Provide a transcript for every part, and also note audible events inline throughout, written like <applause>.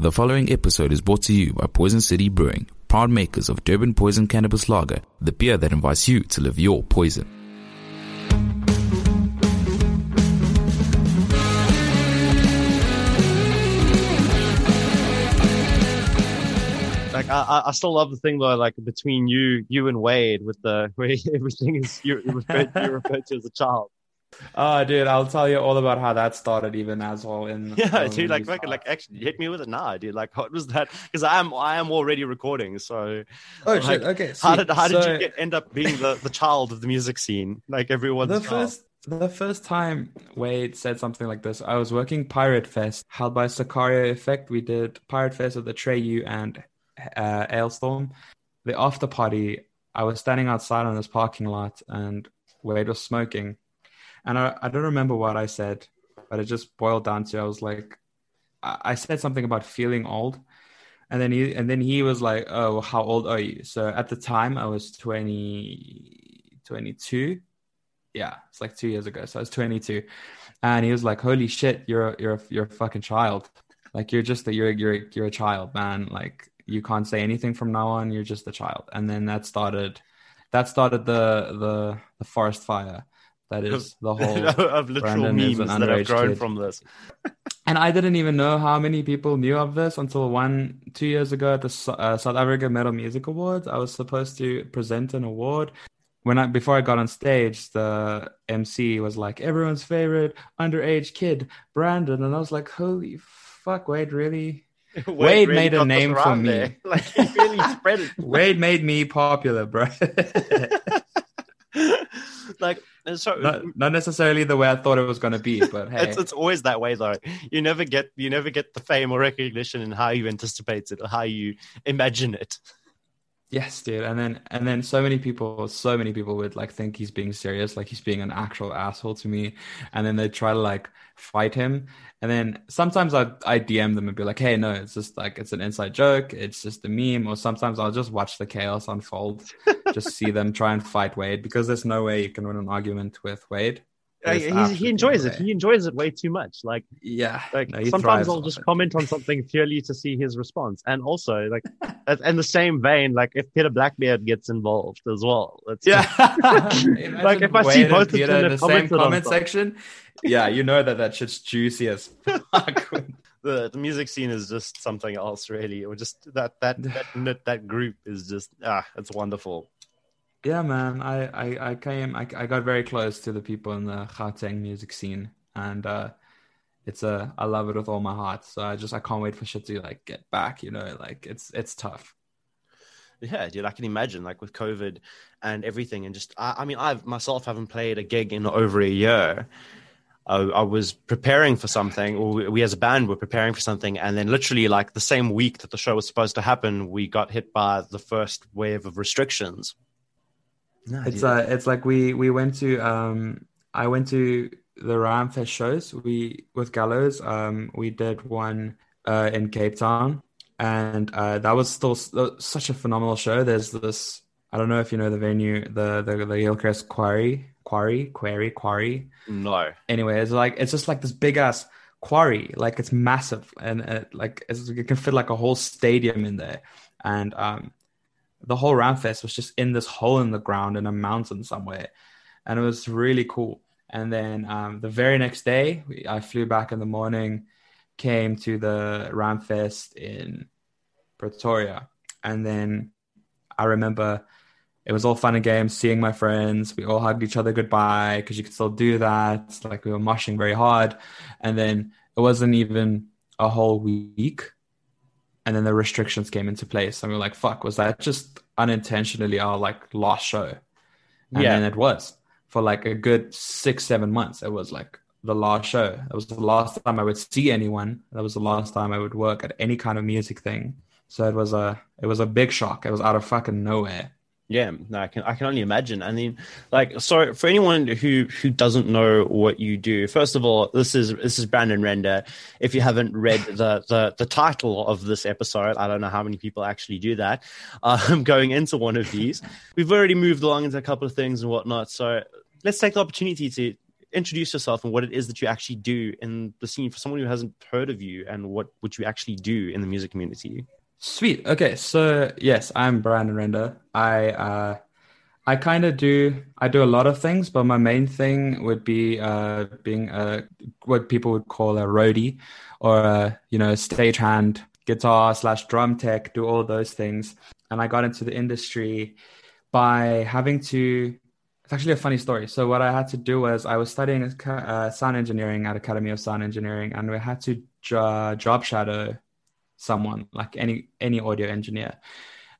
The following episode is brought to you by Poison City Brewing, proud makers of Durban Poison Cannabis Lager, the beer that invites you to live your poison. Like I, I still love the thing though, like between you, you and Wade, with the <laughs> where everything is you, you referred, you referred to as a child. Oh, dude, I'll tell you all about how that started, even as well. In <laughs> Yeah, dude, like, when like, like, actually, hit me with it now, dude. Like, <laughs> what was that? Because I am, I am already recording. So, Oh like, shit! Okay. how did, how did you get, end up being the, the child of the music scene? Like everyone's the child. first the first time Wade said something like this? I was working Pirate Fest held by Sicario Effect. We did Pirate Fest with the Treyu and uh, Ailstorm. The after party, I was standing outside on this parking lot, and Wade was smoking. And I, I don't remember what I said, but it just boiled down to I was like, I, said something about feeling old. And then he and then he was like, "Oh, how old are you?" So at the time, I was 20, 22. Yeah, it's like two years ago. So I was 22, and he was like, "Holy shit, you're you're you're a fucking child. Like you're just a, you're you're you're a child, man. Like you can't say anything from now on. You're just a child." And then that started, that started the the the forest fire. That is the whole <laughs> of literal Brandon memes that have grown kid. from this. And I didn't even know how many people knew of this until one, two years ago at the uh, South Africa Metal Music Awards. I was supposed to present an award. When I before I got on stage, the MC was like, "Everyone's favorite underage kid, Brandon," and I was like, "Holy fuck, Wade, really?" <laughs> Wade made a name for me. there. <laughs> Like, he really spread it. Wade made me popular, bro. Like, so not, not necessarily the way I thought it was gonna be, but <laughs> hey, it's, it's always that way though. You never get you never get the fame or recognition in how you anticipate it or how you imagine it. Yes, dude. And then and then so many people, so many people would like think he's being serious, like he's being an actual asshole to me. And then they try to like fight him. And then sometimes I I DM them and be like, hey, no, it's just like it's an inside joke, it's just a meme. Or sometimes I'll just watch the chaos unfold, just see them try and fight Wade because there's no way you can win an argument with Wade. He's, he enjoys it. way. He enjoys it way too much. Like Yeah. like no, sometimes I'll just it. comment on something purely to see his response. And also like <laughs> in the same vein, like if Peter Blackbeard gets involved as well. Yeah. <laughs> <laughs> Like, if I see both of them Peter in have the same comment section, yeah, you know that that shit's juicy as fuck. the, the music scene is just something else really. Or just that that that, <sighs> that group is just ah, it's wonderful. Yeah, man. I, I, I came. I, I got very close to the people in the Gauteng music scene, and uh, it's a. I love it with all my heart. So I just I can't wait for shit to like get back. You know, like it's it's tough. Yeah, dude, I can imagine like with COVID and everything, and just I, I mean, I've myself haven't played a gig in over a year. I, I was preparing for something, or we as a band were preparing for something, and then literally like the same week that the show was supposed to happen, we got hit by the first wave of restrictions. No, It's dude. uh, it's like we we went to um, I went to the Ramfest shows. We with Gallows. Um, we did one uh in Cape Town, and uh, that was still uh, such a phenomenal show. There's this. I don't know if you know the venue, the the the Hillcrest Quarry, Quarry, Quarry, Quarry. no. anyway, it's like it's just like this big ass quarry, like it's massive and uh, like it's, it can fit like a whole stadium in there, and um, the whole Ramfest was just in this hole in the ground in a mountain somewhere, and it was really cool. And then um, the very next day, we, I flew back in the morning, came to the Ramfest in Pretoria, and then I remember it was all fun and games seeing my friends. We all hugged each other goodbye because you could still do that. Like we were moshing very hard. And then it wasn't even a whole week and then the restrictions came into place. And we were like fuck was that just unintentionally our like last show? And Yeah. then it was. For like a good six seven months it was like the last show. It was the last time i would see anyone. That was the last time i would work at any kind of music thing. So it was a it was a big shock. It was out of fucking nowhere Yeah, no, I can I can only imagine. I mean, like, so for anyone who who doesn't know what you do, first of all, this is this is Brandon Render. If you haven't read the the the title of this episode, I don't know how many people actually do that. I'm <laughs> um, going into one of these, we've already moved along into a couple of things and whatnot. So let's take the opportunity to introduce yourself and what it is that you actually do in the scene for someone who hasn't heard of you and what what you actually do in the music community? Sweet. Okay, so yes, I'm Brandon Render. I uh, I kind of do. I do a lot of things, but my main thing would be uh, being a what people would call a roadie, or a, you know, stagehand, guitar slash drum tech. Do all those things, and I got into the industry by having to. It's actually a funny story. So what I had to do was I was studying uh, sound engineering at Academy of Sound Engineering, and we had to jo- job shadow someone like any any audio engineer,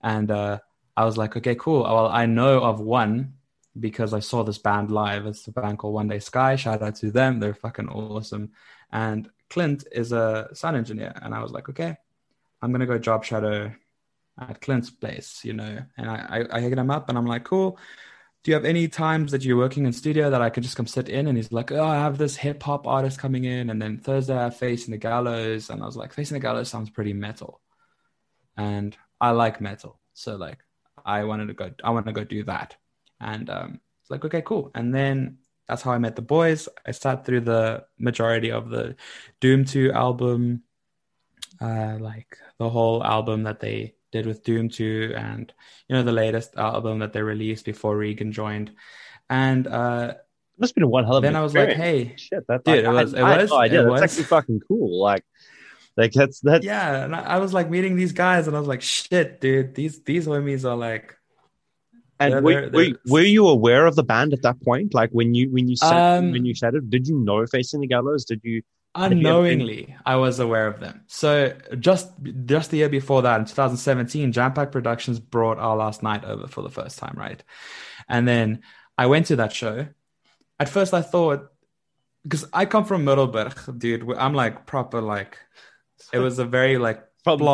and. Uh, I was like, okay, cool. Well, I know of one because I saw this band live. It's a band called One Day Sky. Shout out to them. They're fucking awesome. And Clint is a sound engineer. And I was like, okay, I'm to go job shadow at Clint's place, you know. And I, I, I hit him up and I'm like, cool. Do you have any times that you're working in studio that I could just come sit in? And he's like, oh, I have this hip hop artist coming in. And then Thursday I Facing the Gallows. And I was like, Facing the Gallows sounds pretty metal. And I like metal. So like I wanted to go. I want to go do that, and um, it's like okay, cool. And then that's how I met the boys. I sat through the majority of the Doom Two album, uh, like the whole album that they did with Doom Two, and you know the latest album that they released before Regan joined, and uh, must have been one hell of. A Then I was like, "Hey, shit, that dude, like, it was, I, it I was, no idea. it That's was. actually fucking cool. Like, like that's that. yeah." And I, I was like meeting these guys, and I was like, "Shit, dude, these these homies are like." And They're- were, they're- were, they're- were you aware of the band at that point? Like when you when you said Um, when you said it, did you know Facing the Gallows? Did you? Have you ever been- unknowingly i was aware of them so just just the year before that in 2017 jam pack productions brought our last night over for the first time right and then i went to that show at first i thought because i come from Middelburg, dude i'm like proper like it was a very like <laughs> From the-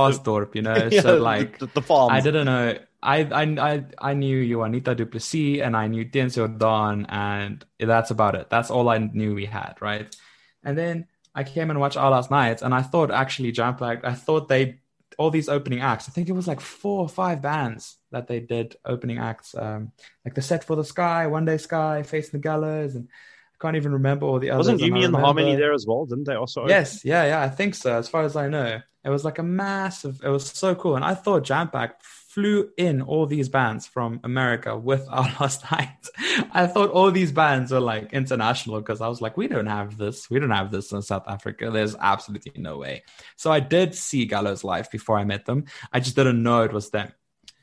you know <laughs> Yeah, so like the, the farms. I didn't know. I I I I knew Juanita du Plessis and I knew Denzel Dawn, and that's about it. That's all I knew we had, right? And then I came and watched Our Last Nights, and I thought actually Jam Pack. I thought they all these opening acts. I think it was like four or five bands that they did opening acts, um, like the Set for the Sky, One Day Sky, Facing the Gallows, and I can't even remember all the others. Wasn't Yumi and the Harmony there as well? Didn't they also? Yes, yeah, yeah, I think so. As far as I know, it was like a massive. It was so cool, and I thought Jam Pack flew in all these bands from America with <laughs> our last night. I thought all these bands were like international because I was like, we don't have this. We don't have this in South Africa. There's absolutely no way. So I did see Gallows live before I met them. I just didn't know it was them.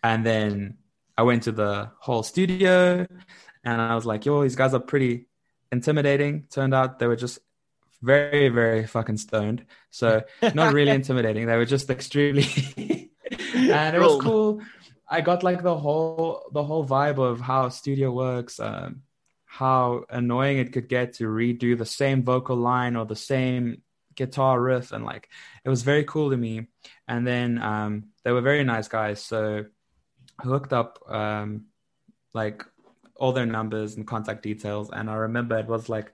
And then I went to the whole studio, and I was like, yo, these guys are pretty intimidating. Turned out they were just very, very fucking stoned. So not really <laughs> intimidating. They were just extremely <laughs> and it was cool. I got like the whole the whole vibe of how studio works, um, how annoying it could get to redo the same vocal line or the same guitar riff, and like it was very cool to me. And then um, they were very nice guys, so I looked up um, like all their numbers and contact details, and I remember it was like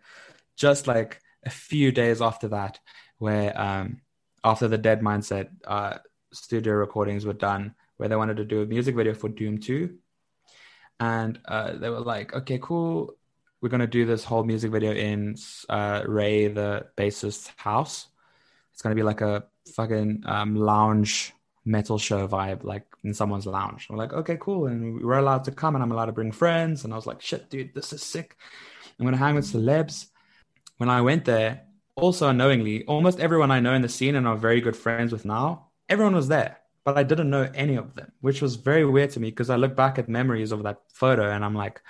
just like a few days after that, where um, after the Dead Mindset uh, studio recordings were done, where they wanted to do a music video for Doom 2. And uh, they were like, okay, cool. We're going to do this whole music video in uh, Ray, the bassist's house. It's going to be like a fucking um, lounge metal show vibe, like in someone's lounge. We're like, okay, cool. And we were allowed to come and I'm allowed to bring friends. And I was like, shit, dude, this is sick. I'm going to hang with celebs. When I went there, also unknowingly, almost everyone I know in the scene and are very good friends with now, everyone was there, but I didn't know any of them, which was very weird to me because I look back at memories of that photo and I'm like,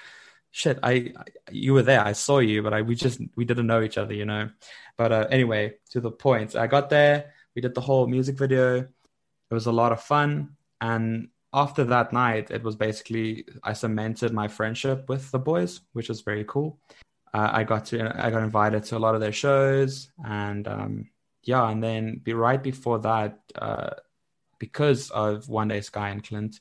shit, I, I you were there, I saw you, but I we just we didn't know each other, you know. But uh, anyway, to the point, I got there, we did the whole music video. It was a lot of fun, and after that night, it was basically I cemented my friendship with the boys, which was very cool. Uh, I got to I got invited to a lot of their shows, and um, yeah, and then be right before that, uh, because of One Day Sky and Clint,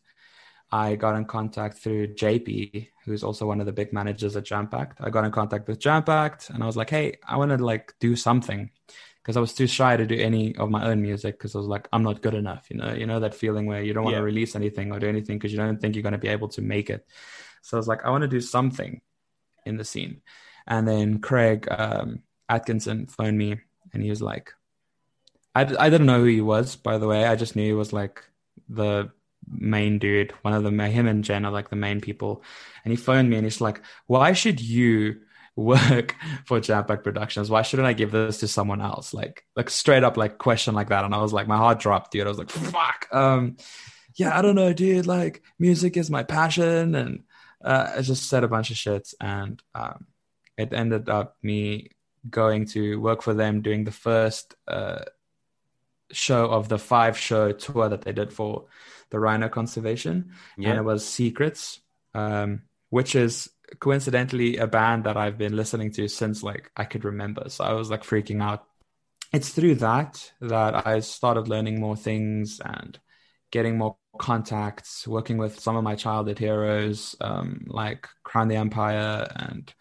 I got in contact through JP, who's also one of the big managers at Jam Pact. I got in contact with Jam Pact, and I was like, "Hey, I want to like do something," because I was too shy to do any of my own music because I was like, "I'm not good enough," you know, you know that feeling where you don't want Yeah. to release anything or do anything because you don't think you're going to be able to make it. So I was like, "I want to do something in the scene." And then Craig um, Atkinson phoned me and he was like, I, I didn't know who he was, by the way. I just knew he was like the main dude, one of the him and Jen are like the main people. And he phoned me and he's like, Why should you work <laughs> for Jampack Productions? Why shouldn't I give this to someone else? Like like straight up like question like that. And I was like, my heart dropped, dude. I was like, fuck. Um yeah, I don't know, dude. Like music is my passion. And uh, I just said a bunch of shit and um it ended up me going to work for them doing the first uh show of the five show tour that they did for the rhino conservation. Yeah. and it was secrets um, which is coincidentally a band that i've been listening to since like i could remember. So i was like freaking out. It's through that that i started learning more things and getting more contacts working with some of my childhood heroes um, like crown the empire and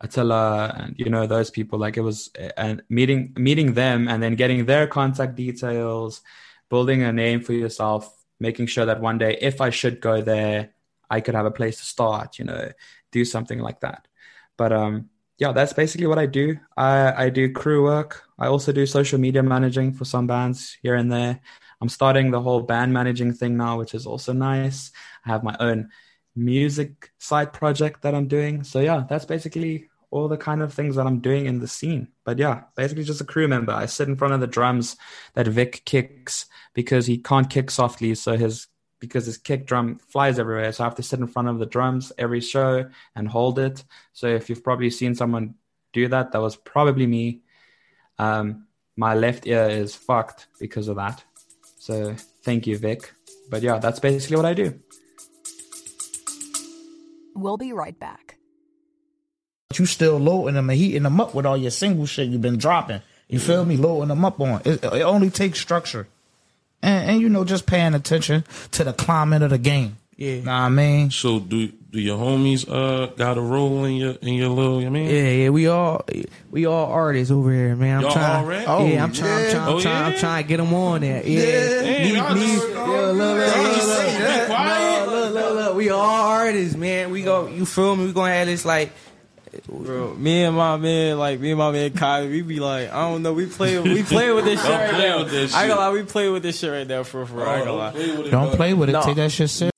Attila and you know those people like it was and meeting meeting them and then getting their contact details building a name for yourself making sure that one day if I should go there I could have a place to start you know do something like that. But um yeah that's basically what I do. I I do crew work. I also do social media managing for some bands here and there. I'm starting the whole band managing thing now which is also nice. I have my own music side project that I'm doing. So yeah, that's basically all the kind of things that I'm doing in the scene. But yeah, basically just a crew member. I sit in front of the drums that Vic kicks because he can't kick softly, so his because his kick drum flies everywhere. So I have to sit in front of the drums every show and hold it. So if you've probably seen someone do that, that was probably me. Um, my left ear is fucked because of that. So thank you, Vic. But yeah, that's basically what I do. We'll be right back. You still loading them and heating them up with all your single shit you've been dropping. You feel me? Loading them up on. It, it only takes structure. And, and, you know, just paying attention to the climate of the game. Yeah. Know what I mean? So do do your homies uh got a role in your in your little I mean? Yeah, yeah, we all we all artists over here, man. I'm Y'all trying, already? Oh, yeah, I'm trying, yeah. I'm trying, Oh, I'm trying, I'm trying to get them on there. Yeah, Damn, y'all me, just- me, yo, look, look, look, look, look, look, look, look, look, we all artists, man. We go, you feel me? We gonna have this like. Bro, me and my man, like me and my man Kai, we be like, I don't know, we play, we <laughs> play with this shit right now. with I ain't gonna lie, we play with this shit right now for for. I ain't gonna lie. play with it, Don't bro. play with it. No. Take that shit serious.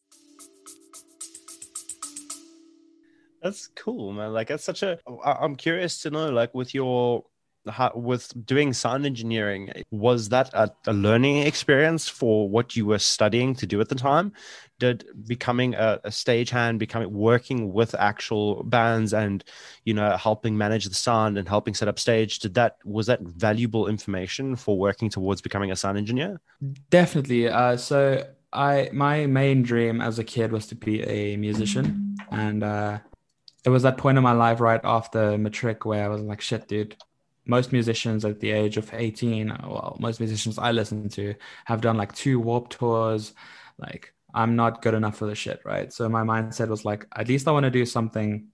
That's cool, man. Like that's such a. I- I'm curious to know, like, with your how, with doing sound engineering, was that a, a learning experience for what you were studying to do at the time? Did becoming a, a stagehand, becoming working with actual bands, and you know, helping manage the sound and helping set up stage, did that was that valuable information for working towards becoming a sound engineer? Definitely. Uh, so I my main dream as a kid was to be a musician, and uh, it was that point in my life right after matric where I was like, "Shit, dude." Most musicians at the age of 18, well, most musicians I listen to have done like two warp tours. Like, I'm not good enough for the shit, right? So my mindset was like, at least I want to do something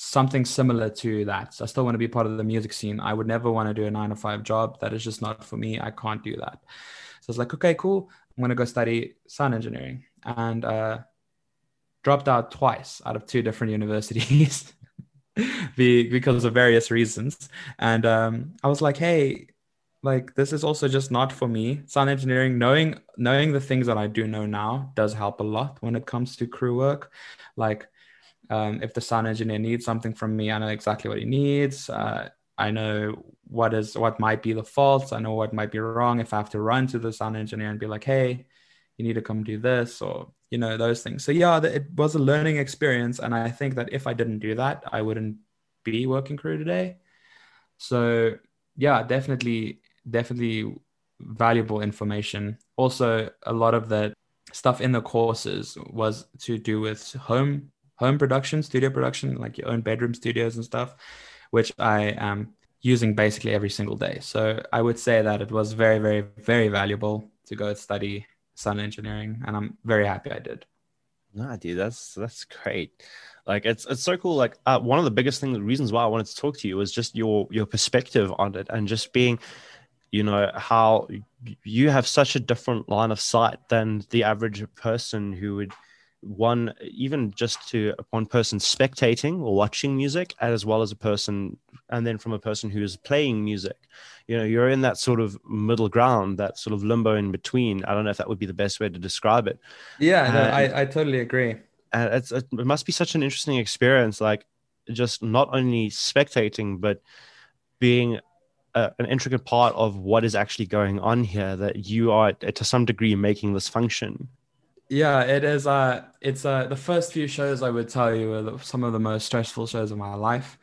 something similar to that. So I still want to be part of the music scene. I would never want to do a nine to five job. That is just not for me. I can't do that. So I was like, okay, cool. I'm going to go study sound engineering and uh, dropped out twice out of two different <laughs> universities <laughs> be, because of various reasons. And um, I was like, hey, like this is also just not for me. Sound engineering, knowing knowing the things that I do know now does help a lot when it comes to crew work. Like um, if the sound engineer needs something from me, I know exactly what he needs. Uh, I know what is what might be the faults. I know what might be wrong. If I have to run to the sound engineer and be like, "Hey, you need to come do this," or you know those things. So yeah, it was a learning experience, and I think that if I didn't do that, I wouldn't be working crew today. So yeah, definitely, definitely valuable information. Also, a lot of the stuff in the courses was to do with home home production, studio production, like your own bedroom studios and stuff, which I am using basically every single day. So I would say that it was very, very, very valuable to go study sound engineering, and I'm very happy I did. Nah, dude, that's that's great. Like it's it's so cool. Like uh, one of the biggest things, the reasons why I wanted to talk to you was just your your perspective on it, and just being, you know, how you have such a different line of sight than the average person who would one even just to one person spectating or watching music as well as a person and then from a person who is playing music. You know you're in that sort of middle ground that sort of limbo in between. I don't know if that would be the best way to describe it. Yeah, no, And- I, I totally agree. and it's it must be such an interesting experience like just not only spectating but being a, an intricate part of what is actually going on here that you are to some degree making this function Yeah, it is. Uh, it's uh, the first few shows I would tell you are some of the most stressful shows of my life.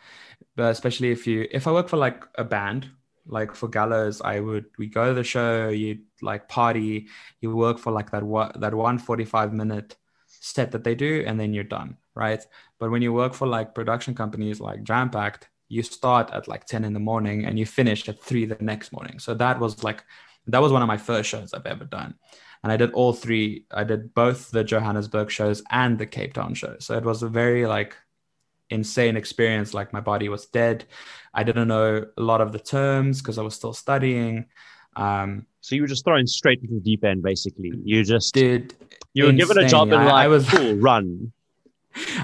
But especially if you, if I work for like a band, like for Gallows, I would we go to the show, you like party, you work for like that what that one forty five minute set that they do, and then you're done, right? But when you work for like production companies like Jam Packed, you start at like ten in the morning and you finish at three the next morning. So that was like that was one of my first shows I've ever done and I did all three. I did both the Johannesburg shows and the Cape Town show. So it was a very like insane experience. Like my body was dead. I didn't know a lot of the terms because I was still studying. Um, so you were just thrown straight into the deep end basically you just did you were given a job and I- like I was- cool <laughs> run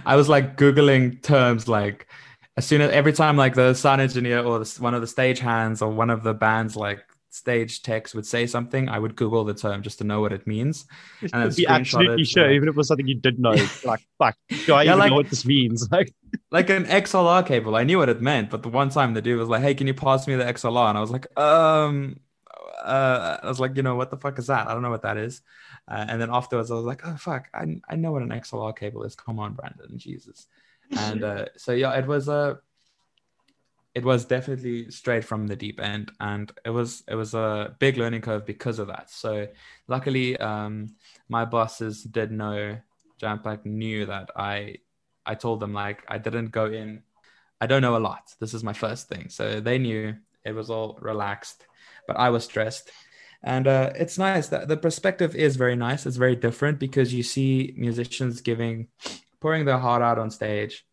I was like googling terms like as soon as every time like the sound engineer or the, one of the stage hands or one of the band's like stage text would say something, I would Google the term just to know what it means. And then be screenshot absolutely it, sure like- even if it was something you did know <laughs> like fuck do i Yeah, even like- know what this means <laughs> like like an XLR cable. I knew what it meant, but the one time the dude was like, "Hey, can you pass me the XLR?" and I was like, "Um." Uh, I was like, you know, what the fuck is that? I don't know what that is. Uh, and then afterwards, I was like, oh fuck, I, I know what an XLR cable is. Come on, Brandon, Jesus. And uh, so yeah, it was a, it was definitely straight from the deep end, and it was it was a big learning curve because of that. So luckily, um, my bosses did know, Jampack knew that I, I told them like I didn't go in, I don't know a lot. This is my first thing, so they knew it was all relaxed, but I was stressed. And uh, it's nice that the perspective is very nice. It's very different because you see musicians giving, pouring their heart out on stage,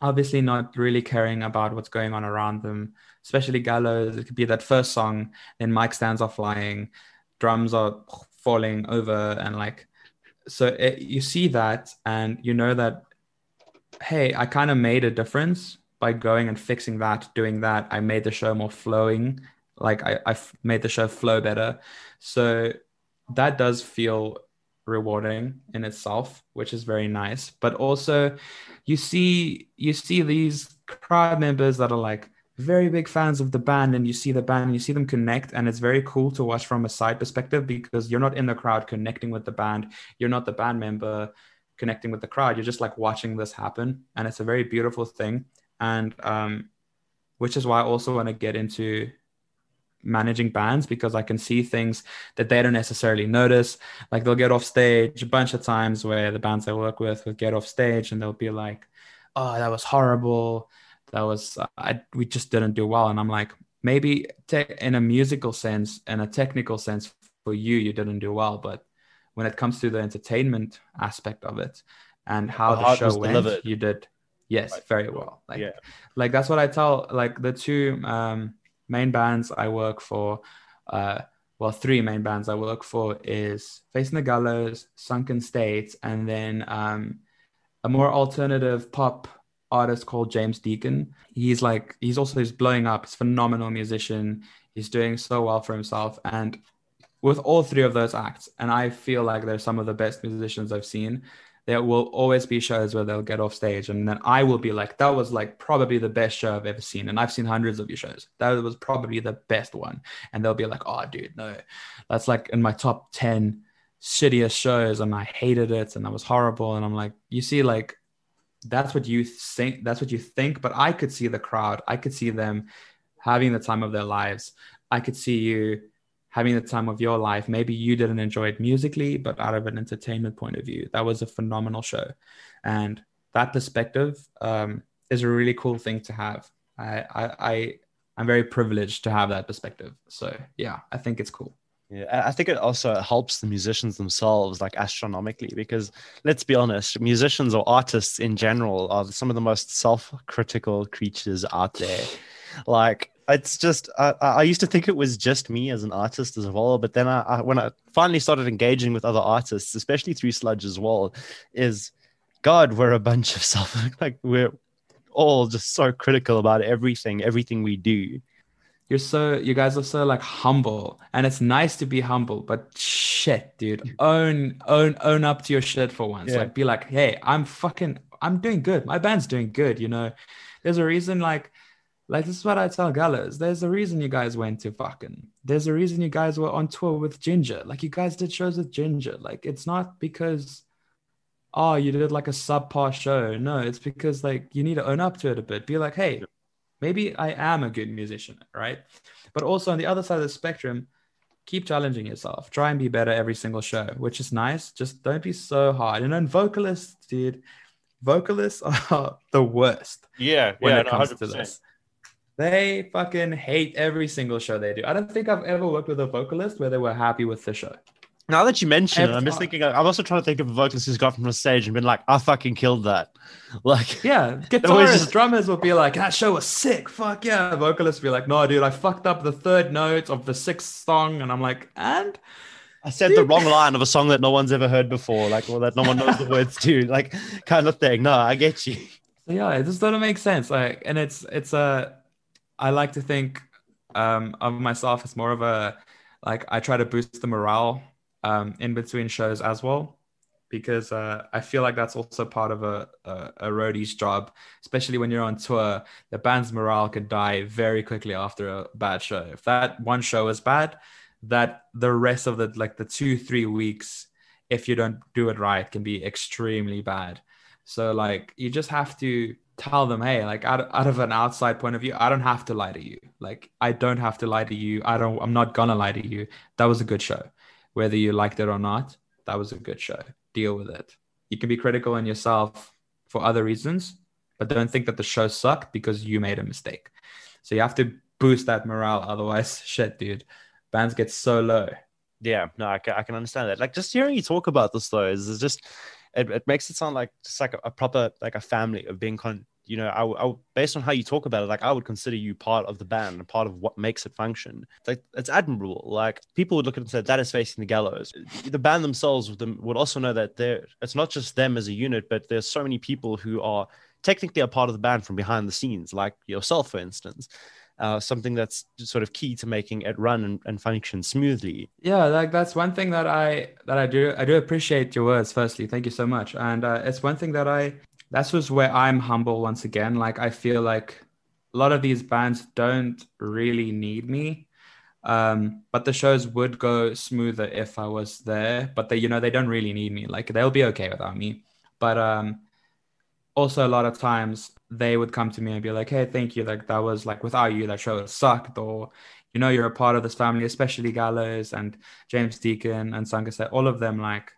obviously not really caring about what's going on around them, especially Gallows. It could be that first song, then mic stands are flying, drums are falling over, and like, so it, you see that, and you know that, hey, I kind of made a difference by going and fixing that, doing that. I made the show more flowing. Like I, I made the show flow better. So that does feel rewarding in itself, which is very nice. But also, you see you see these crowd members that are like very big fans of the band and you see the band and you see them connect and it's very cool to watch from a side perspective because you're not in the crowd connecting with the band. You're not the band member connecting with the crowd. You're just like watching this happen and it's a very beautiful thing. And um which is why i also want to get into managing bands because I can see things that they don't necessarily notice. Like they'll get off stage a bunch of times where the bands I work with will get off stage and they'll be like, "Oh, that was horrible. That was I we just didn't do well." And I'm like, maybe te- in a musical sense, in a technical sense, for you, you didn't do well, but when it comes to the entertainment aspect of it and how How the show went, delivered. you did yes Right. very well. Like yeah like that's what I tell like the two um, main bands I work for. Uh, well, three main bands I work for is Facing the Gallows, Sunken State, and then um, a more alternative pop artist called James Deacon. He's like he's also he's blowing up. He's a phenomenal musician. He's doing so well for himself, and with all three of those acts, and I feel like they're some of the best musicians I've seen there will always be shows where they'll get off stage and then I will be like, that was like probably the best show I've ever seen. And I've seen hundreds of your shows. That was probably the best one. And they'll be like, oh, dude, no, that's like in my top 10 shittiest shows. And I hated it and that was horrible. And I'm like, you see, like, that's what you think, that's what you think. But I could see the crowd, I could see them having the time of their lives. I could see you having the time of your life. Maybe you didn't enjoy it musically, but out of an entertainment point of view, that was a phenomenal show. And that perspective um, is a really cool thing to have. I, I, I, I'm very privileged to have that perspective. So yeah, I think it's cool. Yeah, I- I think it also helps the musicians themselves like astronomically because let's be honest, musicians or artists in general are some of the most self-critical creatures out there. Like it's just I, I used to think it was just me as an artist as a well, but then I, I when I finally started engaging with other artists, especially through Sludge as well, is God, we're a bunch of <laughs> self like we're all just so critical about everything, everything we do. You're so you guys are so like humble, and it's nice to be humble, but shit, dude, <laughs> own own own up to your shit for once. Yeah. Like, be like, hey, I'm fucking, I'm doing good. My band's doing good. You know, there's a reason. Like, like this is what I tell Gallows. There's a reason you guys went to fucking. There's a reason you guys were on tour with Jinjer. Like, you guys did shows with Jinjer. Like, it's not because. Oh, you did like a subpar show. No, it's because like you need to own up to it a bit. Be like, hey, maybe I am a good musician, right? But also on the other side of the spectrum, keep challenging yourself. Try and be better every single show, which is nice. Just don't be so hard. And then vocalists, dude, vocalists <laughs> are the worst Yeah, when it comes to this. They fucking hate every single show they do. I don't think I've ever worked with a vocalist where they were happy with the show. Now that you mention it, I'm just thinking. I'm also trying to think of a vocalist who's got from the stage and been like, "I fucking killed that." <laughs> Like, Yeah, <laughs> guitarists, just- drummers will be like, that show was sick. Fuck yeah. Vocalists will be like, no, dude, I fucked up the third note of the sixth song. And I'm like, and? I said the <laughs> wrong line of a song that no one's ever heard before, like, or that no one knows the words to, like, kind of thing. No, I get you. Yeah, it just doesn't make sense. Like, and it's it's a I like to think um of myself as more of a like I try to boost the morale um in between shows as well because uh I feel like that's also part of a a, a roadie's job, especially when you're on tour. The band's morale could die very quickly after a bad show. If that one show is bad, that the rest of the like the two three weeks, if you don't do it right, can be extremely bad. So like you just have to tell them, hey, like out, out of an outside point of view, I don't have to lie to you. Like I don't have to lie to you. I don't I'm not gonna lie to you. That was a good show. Whether you liked it or not, that was a good show. Deal with it. You can be critical in yourself for other reasons, but don't think that the show sucked because you made a mistake. So you have to boost that morale. Otherwise, <laughs> shit, dude. Bands get so low. Yeah, no, I can, I can understand that. Like, just hearing you talk about this, though, is, is just, it, it makes it sound like just like a, a proper, like a family of being con, you know, I, I, based on how you talk about it, like, I would consider you part of the band and part of what makes it function. It's like, it's admirable. Like, people would look at it and say, that is facing the gallows. The band themselves would, also know that they're, it's not just them as a unit, but there's so many people who are technically a part of the band from behind the scenes, like yourself, for instance. Uh, something that's sort of key to making it run and, and function smoothly. Yeah, like that's one thing that I that I do I do appreciate your words. Firstly, thank you so much. And uh, it's one thing that I that's just where I'm humble once again. Like I feel like a lot of these bands don't really need me, um, but the shows would go smoother if I was there. But they, you know, they don't really need me. Like they'll be okay without me. But um, also a lot of times they would come to me and be like, "Hey, thank you. Like that was like without you, that show sucked." Or you know, you're a part of this family, especially Gallows and James Deacon and Sunken State. All of them, like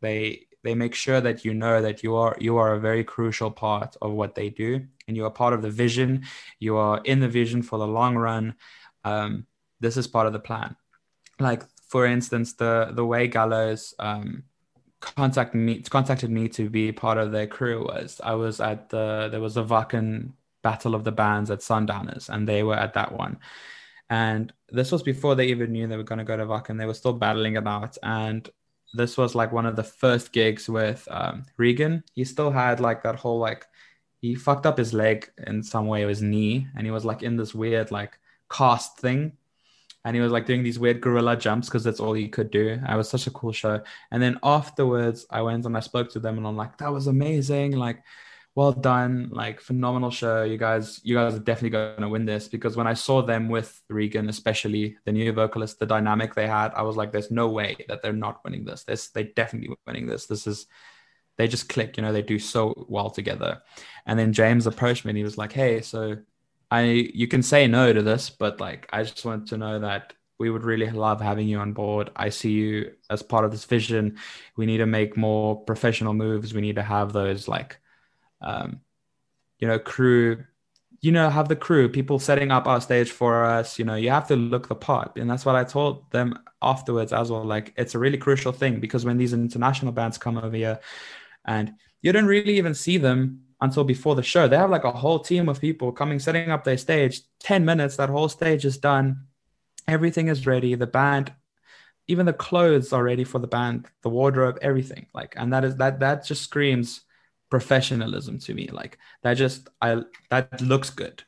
they they make sure that you know that you are you are a very crucial part of what they do, and you are part of the vision. You are in the vision for the long run. Um, this is part of the plan. Like for instance, the the way Gallows um, contacted me contacted me to be part of their crew was I was at the there was a Wacken Battle of the Bands at Sundowners, and they were at that one. And this was before they even knew they were going to go to Wacken. They were still battling it out. And this was like one of the first gigs with um, Regan. He still had like that whole like he fucked up his leg in some way, his knee, and he was like in this weird like cast thing and he was like doing these weird gorilla jumps because that's all he could do. It was such a cool show. And then afterwards, I went and I spoke to them, and I'm like, that was amazing. Like, well done. Like, phenomenal show. You guys, you guys are definitely going to win this because when I saw them with Regan, especially the new vocalist, the dynamic they had, I was like, there's no way that they're not winning this. This they definitely winning this. This is they just click. You know, they do so well together. And then James approached me and he was like, hey, so I you can say no to this, but like I just want to know that we would really love having you on board. I see you as part of this vision. We need to make more professional moves. We need to have those like um you know crew you know have the crew people setting up our stage for us you know you have to look the part and that's what i told them afterwards as well like it's a really crucial thing because when these international bands come over here and you don't really even see them until before the show. They have like a whole team of people coming, setting up their stage. 10 minutes, that whole stage is done. Everything is ready. The band, even the clothes are ready for the band, the wardrobe, everything. Like, and that is that that just screams professionalism to me. Like that just I that looks good,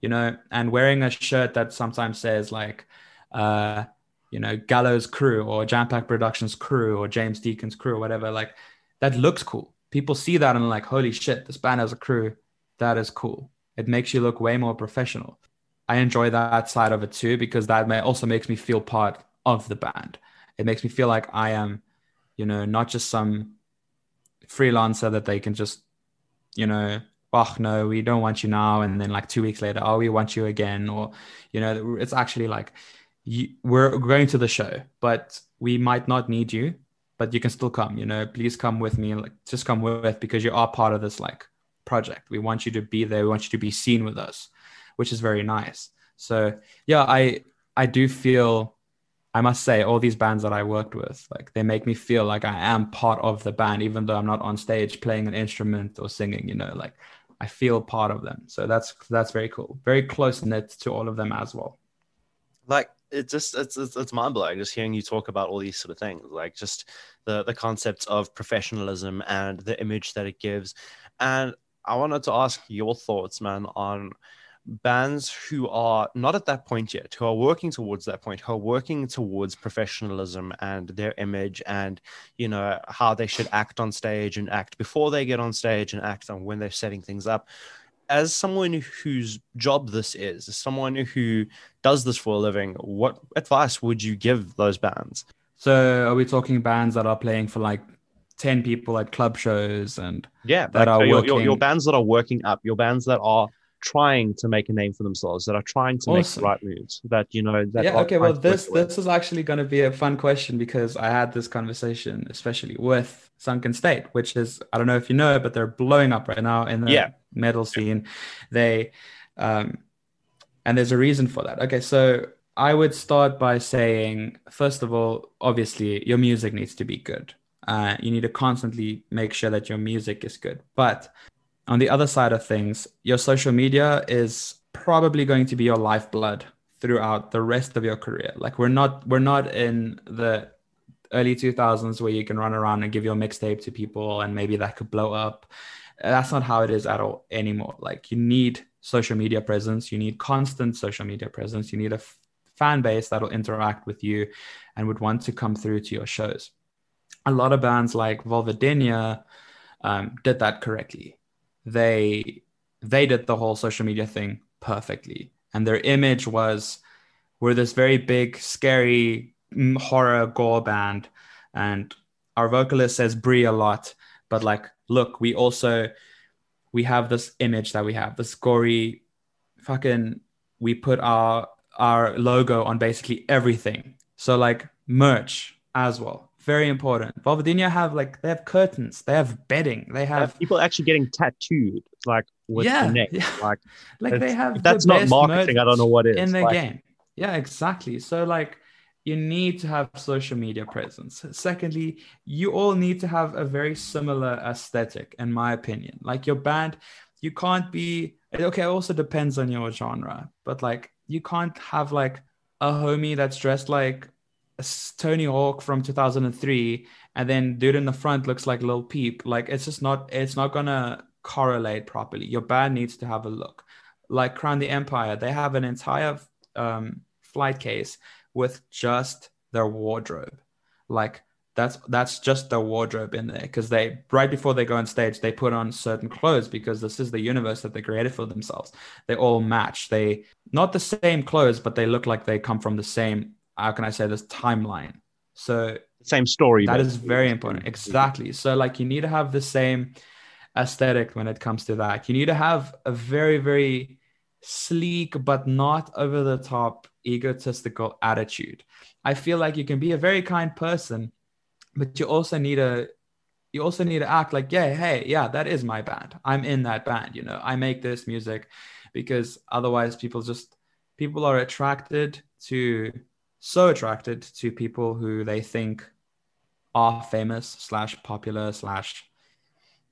you know, and wearing a shirt that sometimes says like uh you know, Gallows crew or Jam Pack Productions crew or James Deacon's crew or whatever, like that looks cool. People see that and like, holy shit, this band has a crew. That is cool. It makes you look way more professional. I enjoy that side of it too because that may also makes me feel part of the band. It makes me feel like I am, you know, not just some freelancer that they can just, you know, oh no, we don't want you now, and then like two weeks later, oh, we want you again, or you know, it's actually like you, we're going to the show, but we might not need you, but you can still come. You know, please come with me. Like, just come with because you are part of this like project. We want you to be there. We want you to be seen with us, which is very nice. So yeah, I I do feel I must say all these bands that I worked with, like they make me feel like I am part of the band, even though I'm not on stage playing an instrument or singing. You know, like I feel part of them. So that's that's very cool. Very close knit to all of them as well. Like it just it's, it's it's mind blowing just hearing you talk about all these sort of things, like just the the concepts of professionalism and the image that it gives. And I wanted to ask your thoughts, man, on bands who are not at that point yet, who are working towards that point, who are working towards professionalism and their image and, you know, how they should act on stage and act before they get on stage and act on when they're setting things up as someone whose job this is, as someone who does this for a living, what advice would you give those bands? So, are we talking bands that are playing for like 10 people at club shows and yeah, that like, are your, working... your, your bands that are working up, your bands that are trying to make a name for themselves, that are trying to awesome. make the right moves, that you know that yeah, okay. Well, this this is actually going to be a fun question because I had this conversation, especially with Sunken State, which is I don't know if you know, but they're blowing up right now in the yeah. metal scene. They um, and there's a reason for that. Okay, so I would start by saying, first of all, obviously your music needs to be good. Uh, you need to constantly make sure that your music is good. But on the other side of things, your social media is probably going to be your lifeblood throughout the rest of your career. Like we're not we're not in the early 2000s where you can run around and give your mixtape to people and maybe that could blow up. That's not how it is at all anymore. Like you need social media presence, you need constant social media presence, you need a f- fan base that'll interact with you and would want to come through to your shows. A lot of bands like Vulvodynia um, did that correctly they they did the whole social media thing perfectly. And their image was we're this very big scary horror gore band. And our vocalist says brie a lot but like look we also we have this image that we have this gory fucking we put our our logo on basically everything. So like merch as well very important. Vulvodynia have like they have curtains, they have bedding, they have, have people actually getting tattooed like with yeah, the neck. Yeah. <laughs> Like like they have that's the not marketing. I don't know what is in the like, game. Yeah, exactly. So like you need to have social media presence. Secondly, you all need to have a very similar aesthetic, in my opinion. Like your band, you can't be okay. It also depends on your genre, but like you can't have like a homie that's dressed like Tony Hawk from 2003 and then dude in the front looks like Lil Peep. Like it's just not it's not gonna correlate properly. Your band needs to have a look. Like Crown the Empire, they have an entire um, flight case with just their wardrobe. Like that's that's just their wardrobe in there because they right before they go on stage they put on certain clothes because this is the universe that they created for themselves they all match they not the same clothes but they look like they come from the same how can I say this timeline? So same story. That is very important. Mm-hmm. Exactly. So like you need to have the same aesthetic when it comes to that. You need to have a very, very sleek but not over the top egotistical attitude. I feel like you can be a very kind person, but you also need a you also need to act like, yeah, hey, yeah, that is my band. I'm in that band, you know. I make this music because otherwise people just people are attracted to so attracted to people who they think are famous slash popular slash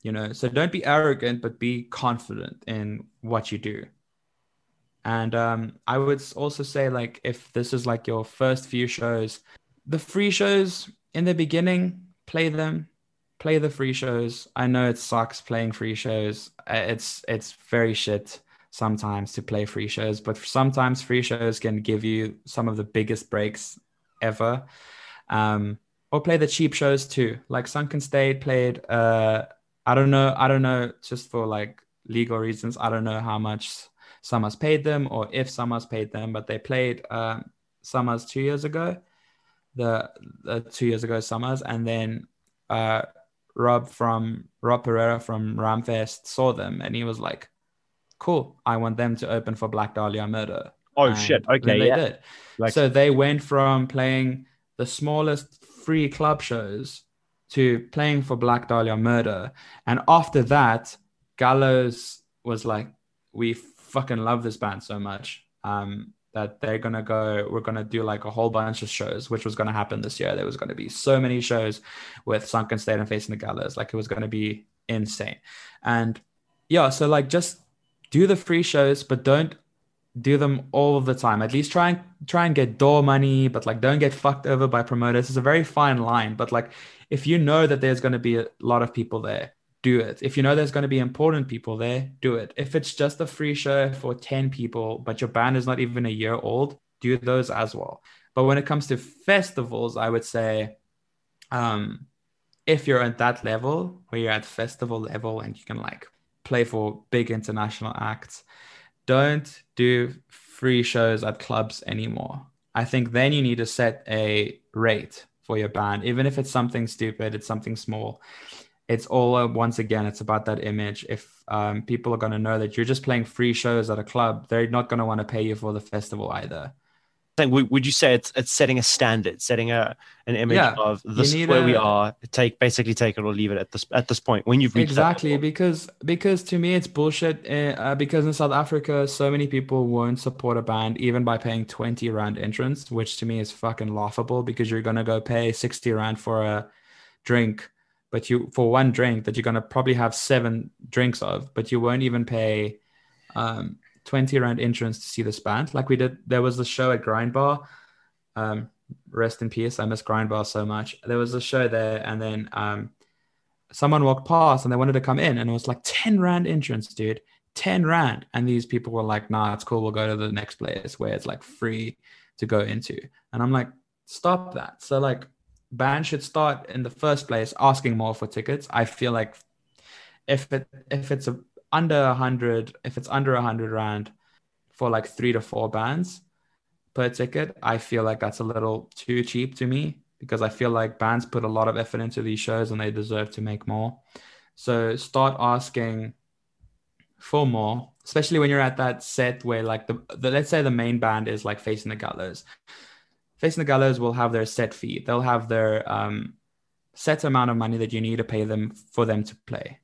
you know. So don't be arrogant, but be confident in what you do. And um, I would also say, like, if this is like your first few shows, the free shows in the beginning, play them, play the free shows. I know it sucks playing free shows. Uh, It's it's very shit sometimes to play free shows, but sometimes free shows can give you some of the biggest breaks ever. Um, or play the cheap shows too. Like Sunken State played. Uh, I don't know. I don't know. Just for like legal reasons, I don't know how much Summers paid them or if Summers paid them, but they played um, Summers two years ago. The, the two years ago Summers, and then uh, Rob from Rob Pereira from Ramfest saw them, and he was like, "Cool, I want them to open for Black Dahlia Murder." Oh And shit! Okay, they yeah. did. Like- so they went from playing the smallest free club shows to playing for Black Dahlia Murder, and after that, Gallows was like, "We fucking love this band so much um, that they're gonna go. We're gonna do like a whole bunch of shows, which was gonna happen this year. There was gonna be so many shows with Sunken State and Facing the Gallows. Like it was gonna be insane, and yeah, so like just do the free shows, but don't do them all the time. At least try and try and get door money, but like don't get fucked over by promoters. It's a very fine line. But like if you know that there's going to be a lot of people there, do it. If you know there's going to be important people there, do it. If it's just a free show for 10 people, but your band is not even a year old, do those as well. But when it comes to festivals, I would say um if you're at that level where you're at festival level and you can like play for big international acts, don't do free shows at clubs anymore. I think then you need to set a rate for your band, even if it's something stupid, it's something small. It's all once again, it's about that image. If um, people are going to know that you're just playing free shows at a club, they're not going to want to pay you for the festival either. Think, would would you say it's it's setting a standard, setting a an image Yeah, of this is where we are. Take basically take it or leave it at this at this point when you've reached exactly because because to me it's bullshit uh, uh, because in south africa so many people won't support a band even by paying 20 rand entrance which to me is fucking laughable because you're gonna go pay 60 rand for a drink but you for one drink that you're gonna probably have seven drinks of but you won't even pay um 20 rand entrance to see this band. Like we did there was a show at grind bar um rest in peace i miss grind bar so much. There was a show there and then um someone walked past and they wanted to come in and it was like 10 rand entrance dude 10 rand. And these people were like nah it's cool we'll go to the next place where it's like free to go into. And i'm like stop that. So like band should start in the first place asking more for tickets. I feel like if it if it's a, under a hundred if it's under a hundred rand for like three to four bands per ticket i feel like that's a little too cheap to me because i feel like bands put a lot of effort into these shows and they deserve to make more. So start asking for more especially when you're at that set where like the, the let's say the main band is like facing the gallows. Facing the gallows will have their set fee. They'll have their um set amount of money that you need to pay them for them to play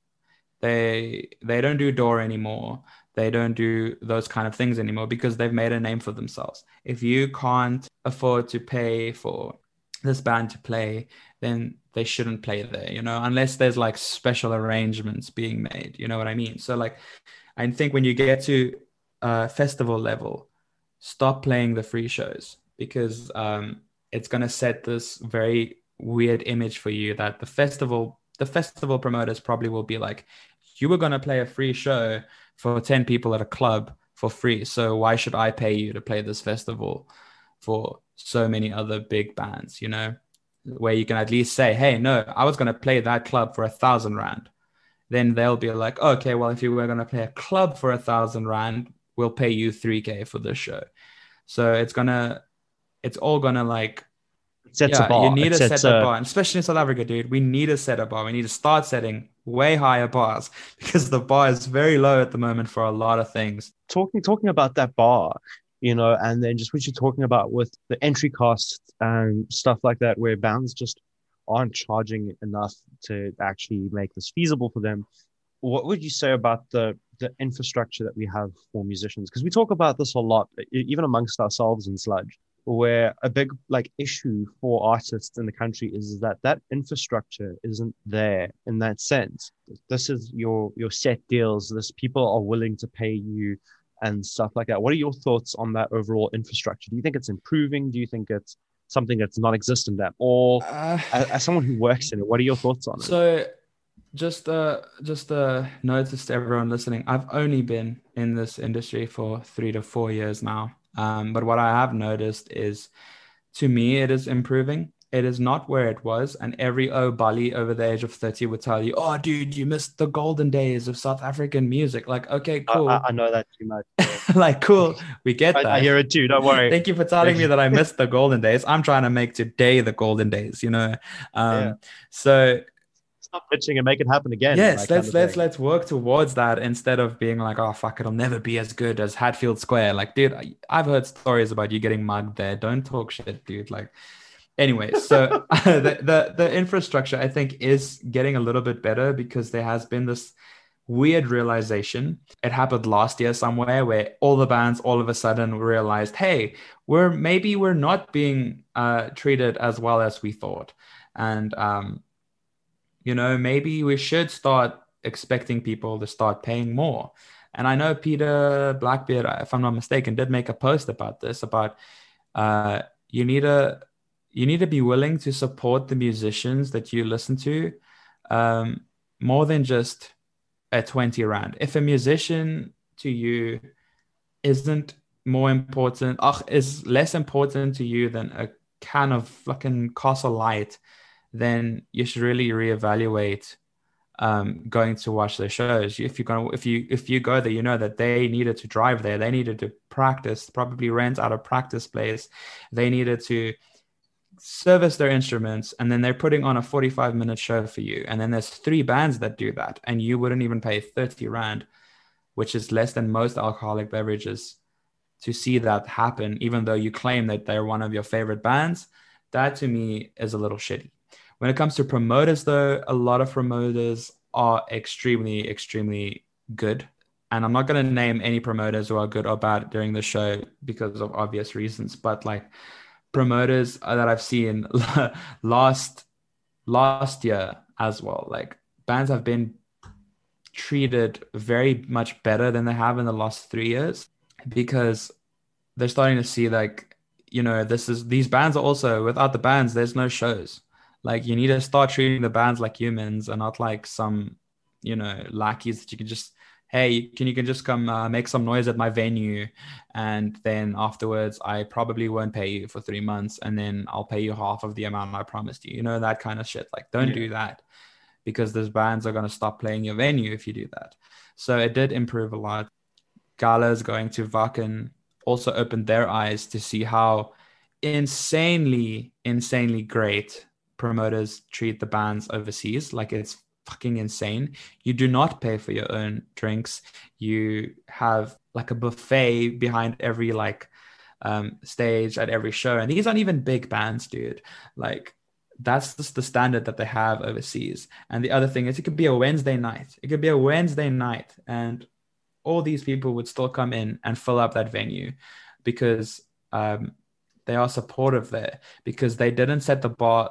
they they don't do door anymore. They don't do those kind of things anymore because they've made a name for themselves. If you can't afford to pay for this band to play then they shouldn't play there you know unless there's like special arrangements being made you know what i mean? So like i think when you get to uh festival level stop playing the free shows because um it's going to set this very weird image for you that the festival the festival promoters probably will be like you were going to play a free show for 10 people at a club for free so why should i pay you to play this festival for so many other big bands? You know where you can at least say hey no i was going to play that club for a thousand rand. Then they'll be like okay well if you were going to play a club for a thousand rand we'll pay you 3k for this show. So it's gonna it's all gonna like It sets yeah, a bar. you need It to set sets a a- bar, and especially in South Africa, dude. We need to set a bar. We need to start setting way higher bars <laughs> because the bar is very low at the moment for a lot of things. talking talking about that bar, you know, and then just what you're talking about with the entry costs and stuff like that, where bands just aren't charging enough to actually make this feasible for them. What would you say about the the infrastructure that we have for musicians? Because we talk about this a lot, even amongst ourselves in Sludge. Where a big like issue for artists in the country is that that infrastructure isn't there in that sense. This is your your set deals. This people are willing to pay you and stuff like that. What are your thoughts on that overall infrastructure? Do you think it's improving? Do you think it's something that's non-existent there? Or Uh, as, as someone who works in it, what are your thoughts on it? So, just uh, just a notice to everyone listening. I've only been in this industry for three to four years now. Um, but what I have noticed is, to me, it is improving. It is not where it was, and every O'Bally over the age of thirty would tell you, "Oh, dude, you missed the golden days of South African music." Like, okay, cool, I, I know that too much. <laughs> like, cool, we get that. I, I hear it too. Don't worry. Thank you for telling me that I missed the golden days. I'm trying to make today the golden days, you know. <laughs> Um, Yeah. So Stop pitching and make it happen again. yes, let's let's thing. let's work towards that instead of being like, oh fuck, it'll never be as good as Hatfield Square. Like, dude, I, I've heard stories about you getting mugged there. Don't talk shit, dude. Like, anyway, so <laughs> the, the the infrastructure I think is getting a little bit better because there has been this weird realization. It happened last year somewhere where all the bands all of a sudden realized, hey, we're maybe we're not being uh, treated as well as we thought, and um, you know maybe we should start expecting people to start paying more. And I know Peter Blackbeard, if I'm not mistaken, did make a post about this about uh, you need to you need to be willing to support the musicians that you listen to um, more than just a 20 rand. If a musician to you isn't more important, ugh, is less important to you than a can of fucking Castle Lite, then you should really reevaluate um, going to watch their shows. If you're gonna, if you if you go there, you know that they needed to drive there, they needed to practice, probably rent out a practice place, they needed to service their instruments, and then they're putting on a 45 minute show for you. And then there's three bands that do that, and you wouldn't even pay 30 rand, which is less than most alcoholic beverages, to see that happen, even though you claim that they're one of your favorite bands. That to me is a little shitty. When it comes to promoters, though, a lot of promoters are extremely, extremely good. And I'm not going to name any promoters who are good or bad during the show because of obvious reasons. But like promoters that I've seen <laughs> last last year as well, like bands have been treated very much better than they have in the last three years because they're starting to see like you know this is these bands are also without the bands there's no shows like you need to start treating the bands like humans and not like some you know lackeys that you can just hey can you can just come uh, make some noise at my venue? And then afterwards i probably won't pay you for three months and then i'll pay you half of the amount i promised you. You know that kind of shit. Like don't Yeah. do that because those bands are going to stop playing your venue if you do that. So it did improve a lot. Gallows going to Wacken also opened their eyes to see how insanely, insanely great promoters treat the bands overseas. Like it's fucking insane. You do not pay for your own drinks. You have like a buffet behind every like um, stage at every show, and these aren't even big bands, dude. Like that's just the standard that they have overseas. And the other thing is, it could be a Wednesday night. It could be a Wednesday night, and all these people would still come in and fill up that venue because um, they are supportive there because they didn't set the bar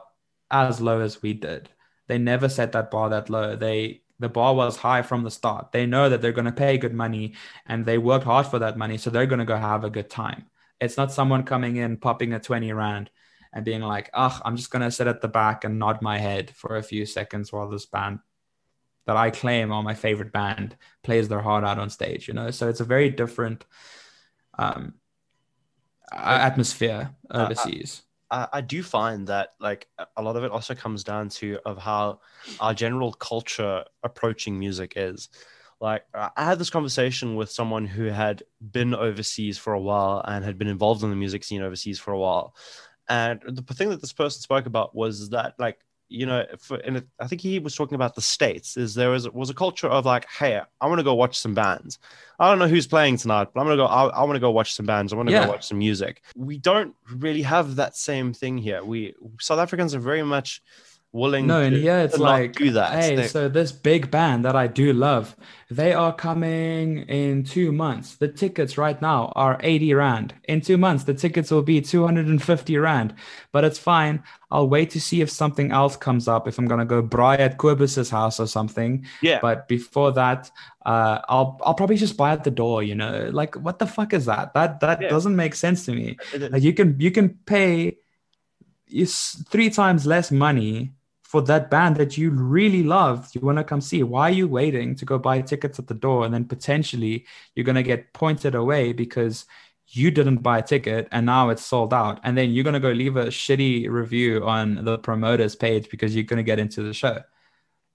as low as we did. They never set that bar that low. They the bar was high from the start. They know that they're going to pay good money and they worked hard for that money, so they're going to go have a good time. It's not someone coming in popping a 20 rand and being like, "Ugh, I'm just going to sit at the back and nod my head for a few seconds while this band that I claim are my favorite band plays their heart out on stage, you know. So it's a very different um, atmosphere overseas. I, I do find that like a- lot of it also comes down to of how our general culture approaching music is. Like I had this conversation with someone who had been overseas for a while and had been involved in the music scene overseas for a while, and the thing that this person spoke about was that like you know for, and it, I think he was talking about the states is there was was a culture of like hey I want to go watch some bands. I don't know who's playing tonight but I'm gonna go I, I want to go watch some bands. I want to Yeah. go watch some music. We don't really have that same thing here. We South Africans are very much willing. No, to, and here it's like, do that. hey, so this big band that I do love, they are coming in two months. The tickets right now are 80 Rand. In two months, the tickets will be 250 Rand. But it's fine. I'll wait to see if something else comes up, if I'm going to go braai at Kobus's house or something. yeah, But before that, uh, I'll I'll probably just buy at the door, you know? Like, what the fuck is that? That that Yeah. doesn't make sense to me. Like you can you can pay is three times less money for that band that you really love. You want to come see. Why are you waiting to go buy tickets at the door and then potentially you're gonna get pointed away because you didn't buy a ticket and now it's sold out and then you're gonna go leave a shitty review on the promoter's page because you're gonna get into the show.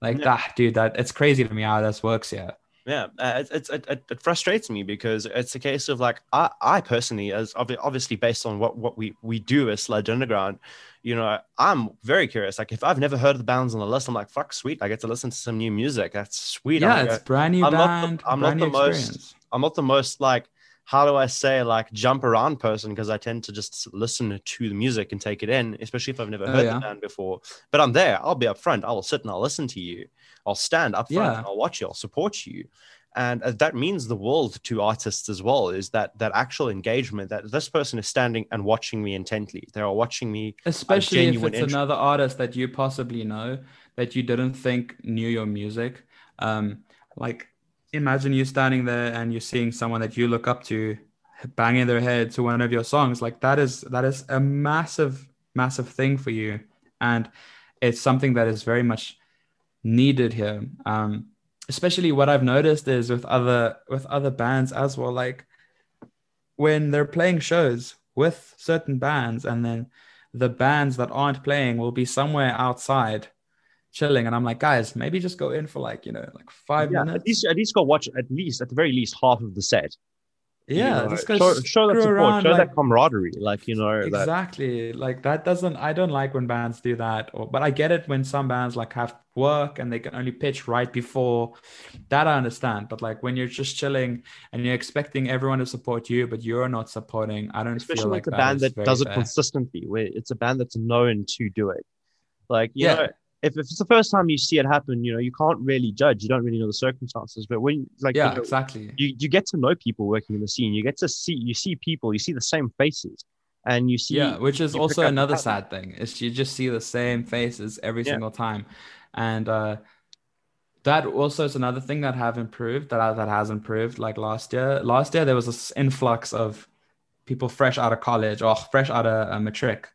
Like Yeah. that, dude. That it's crazy to me how this works here. yeah uh, it's, it's it, it, it frustrates me because it's a case of like i i personally as obviously based on what what we we do as sludge underground you know i'm very curious like if i've never heard of the bands on the list i'm like fuck sweet i get to listen to some new music that's sweet yeah, I'm, it's like, brand new I'm not the- band, I'm not the most-. I'm not the most like how do I say like jump around person because I tend to just listen to the music and take it in, especially if I've never Oh, heard yeah. the band before. But I'm there. I'll be up front. I will sit and I'll listen to you. I'll stand up front. Yeah. And I'll watch you. I'll support you. And uh, that means the world to artists as well. Is that that actual engagement that this person is standing and watching me intently. They are watching me. especially if it's interest. another artist that you possibly know that you didn't think knew your music um like imagine you standing there and you're seeing someone that you look up to banging their head to one of your songs like that is that is a massive massive thing for you and it's something that is very much needed here um especially what i've noticed is with other with other bands as well like when they're playing shows with certain bands and then the bands that aren't playing will be somewhere outside chilling and i'm like guys maybe just go in for like you know like five Yeah, at least at least go watch at least at the very least half of the set. You yeah know, just go show, show that screw support, around, show like- that camaraderie. Like you know that exactly like that doesn't i don't like when bands do that or but i get it when some bands like have work and they can only pitch right before that i understand but like when you're just chilling and you're expecting everyone to support you but you're not supporting i don't especially feel with like a that band that very does it fair. consistently where it's a band that's known to do it like you Yeah. know if, if it's the first time you see it happen you know you can't really judge. You don't really know the circumstances. But when like you yeah know, exactly. you, you get to know people working in the scene. You get to see you see people you see the same faces. And you see yeah which is also another sad thing is you just see the same faces every Yeah. single time. And uh that also is another thing that have improved that that has improved like last year. Last year there was this influx of people fresh out of college or fresh out of uh, matric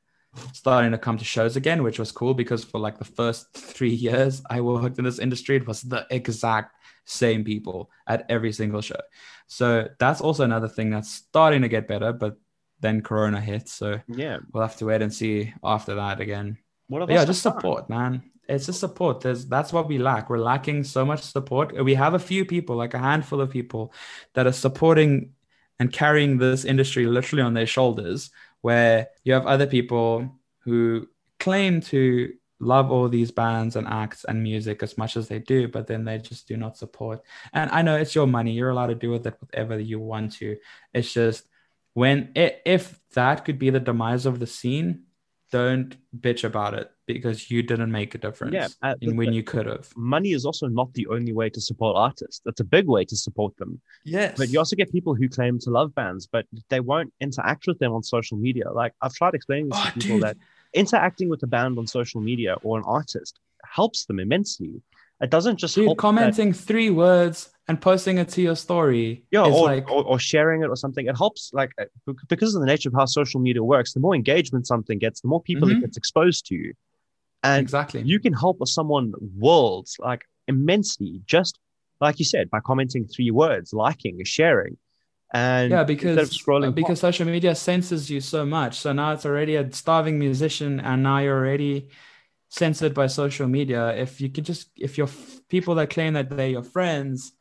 starting to come to shows again which was cool because for like the first three <laughs> years i worked in this industry it was the exact same people at every single show. So that's also another thing that's starting to get better but then corona hit so yeah. we'll have to wait and see after that again. What yeah just support man. It's just support. There's that's what we lack. We're lacking so much support. We have a few people like a handful of people that are supporting and carrying this industry literally on their shoulders where you have other people who claim to love all these bands and acts and music as much as they do but then they just do not support. And i know it's your money. You're allowed to do with it whatever you want to. It's just when i- if that could be the demise of the scene don't bitch about it because you didn't make a difference Yeah, uh, in when you could have money is also not the only way to support artists that's a big way to support them yes But you also get people who claim to love bands, but they won't interact with them on social media. Like I've tried explaining this Oh, to people dude. that interacting with a band on social media or an artist helps them immensely. It doesn't just Dude, help that- commenting three words and posting it to your story yeah, is or, like or, or sharing it or something. It helps, like uh, because of the nature of how social media works. The more engagement something gets, the more people it Mhm. gets exposed to, and exactly. you can help someone worlds like immensely just like you said by commenting three words, liking, sharing, and yeah because scrolling because social media censors you so much. So now it's already a starving musician and now you're already censored by social media. If you could just if you're people that claim that they're your friends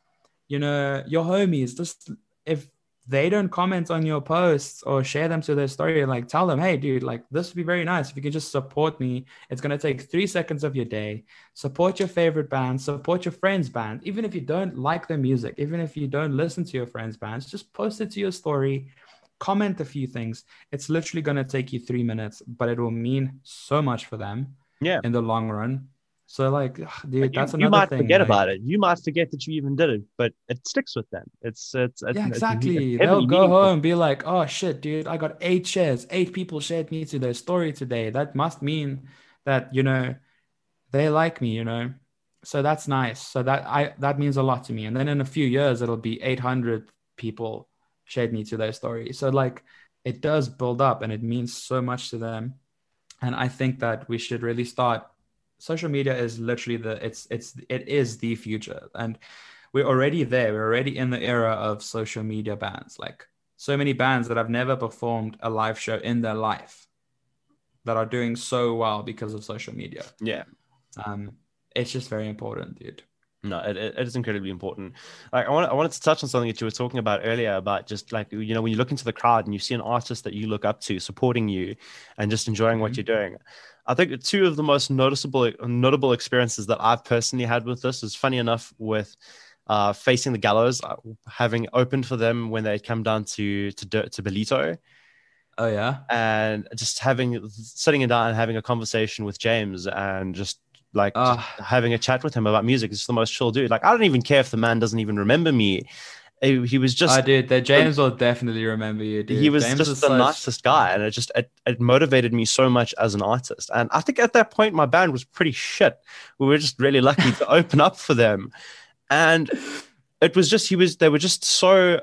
you know your homies just if they don't comment on your posts or share them to their story like tell them hey dude like this would be very nice if you can just support me. It's going to take three seconds of your day. Support your favorite band. Support your friend's band. Even if you don't like their music even if you don't listen to your friend's bands just post it to your story. Comment a few things. It's literally going to take you three minutes but it will mean so much for them Yeah. in the long run. So like, dude, Like, you- that's you, might thing. forget like- about it. You might forget that you even did it, but it sticks with them. It's it's, it's Yeah, exactly. it's They'll go meaningful. home and be like, "Oh shit, dude! I got eight shares. Eight people shared me to their story today. That must mean that you know they like me. You know, so that's nice. So that I that means a lot to me. And then in a few years, it'll be eight hundred people shared me to their story. So like, it does build up, and it means so much to them. And I think that we should really start. Social media is literally the it's it's it is the future, and we're already there. We're already in the era of social media bands. Like so many bands that have never performed a live show in their life that are doing so well because of social media. Yeah. Um, it's just very important, dude. No, it, it is incredibly important. Like I want, I wanted to touch on something that you were talking about earlier about just like you know when you look into the crowd and you see an artist that you look up to supporting you, and just enjoying what Mhm. you're doing. I think two of the most noticeable notable experiences that I've personally had with this is funny enough with uh, facing the gallows, uh, having opened for them when they come down to to to Ballito, Oh yeah. and just having sitting down and having a conversation with James and just like just Ah. having a chat with him about music. is the most chill dude. Like I don't even care if the man doesn't even remember me. He was just I did. the James will definitely remember you, dude. he was James just is the such- nicest guy, and it just it, it motivated me so much as an artist. And I think at that point my band was pretty shit. We were just really lucky to <laughs> open up for them, and it was just he was they were just so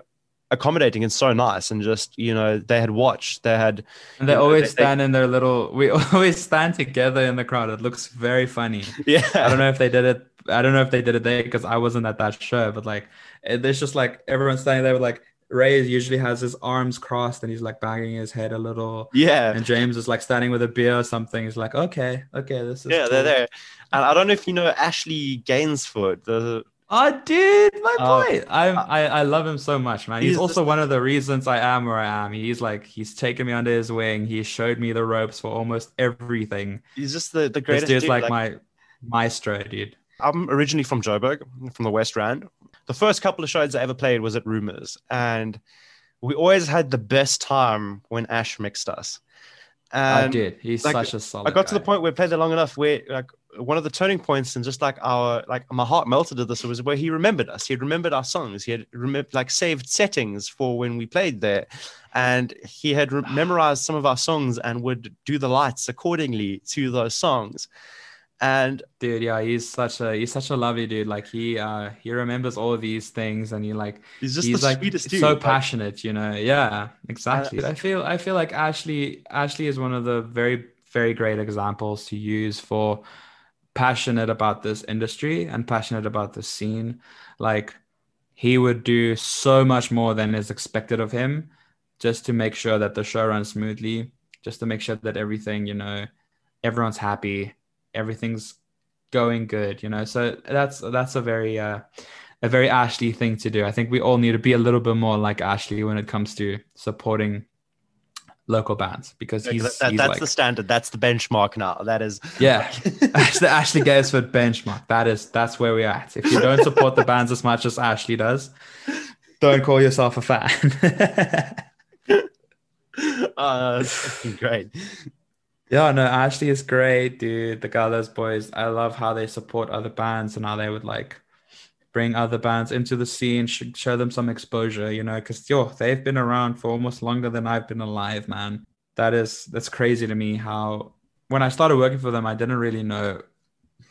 accommodating and so nice, and just you know they had watched, they had And they you know, always they- they- stand in their little. We <laughs> always stand together in the crowd. It looks very funny. yeah. I don't know if they did it. I don't know if they did it there because I wasn't at that show. But like, there's just like everyone standing there with like Ray usually has his arms crossed and he's like banging his head a little. Yeah, And James is like standing with a beer or something. He's like, okay, okay, this is. yeah, they're there. And I don't know if you know Ashley Gainsford, the Oh, dude, my Oh, boy. I'm, uh, I I love him so much, man. He's, He's also just- one of the reasons I am where I am. He's like he's taken me under his wing. He showed me the ropes for almost everything. he's just the the greatest. This dude's dude. like, my maestro, dude. I'm originally from Joburg, from the West Rand. The first couple of shows I ever played was at Rumors, and we always had the best time when Ash mixed us. I did. He's like, such a solid. I got to the point where we played there long enough where like one of the turning points and just like our like my heart melted at this was where he remembered us. He had remembered our songs. He had remem- like saved settings for when we played there, and he had re- memorized some of our songs and would do the lights accordingly to those songs. And dude yeah he's such a he's such a lovely dude. Like he uh he remembers all of these things and he like he's just he's the like sweetest dude. so Like, passionate you know? Yeah exactly. I feel i feel like ashley ashley is one of the very very great examples to use for passionate about this industry and passionate about the scene. Like he would do so much more than is expected of him just to make sure that the show runs smoothly just to make sure that everything you know everyone's happy everything's going good you know so that's that's a very uh a very ashley thing to do i think we all need to be a little bit more like ashley when it comes to supporting local bands because he's, that- he's that's like the standard. That's the benchmark now. That is yeah <laughs> <laughs> Ashley, ashley Gainsford benchmark that is that's where we're at if you don't support the bands as much as ashley does don't call yourself a fan uh, <laughs> that's great. Yeah, no, Ashley is great, dude. The Gallows Boys, I love how they support other bands and how they would like bring other bands into the scene, sh- show them some exposure, you know, because yo, they've been around for almost longer than I've been alive, man. That is that's crazy to me. How when I started working for them, I didn't really know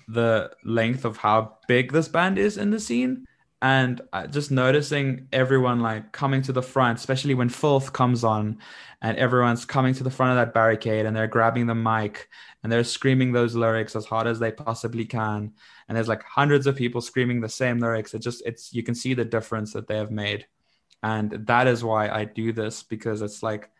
the length of how big this band is in the scene. And uh, just noticing everyone like coming to the front, especially when Filth comes on, and everyone's coming to the front of that barricade and they're grabbing the mic and they're screaming those lyrics as hard as they possibly can. And there's like hundreds of people screaming the same lyrics. It just it's you can see the difference that they have made. And that is why i do this because it's like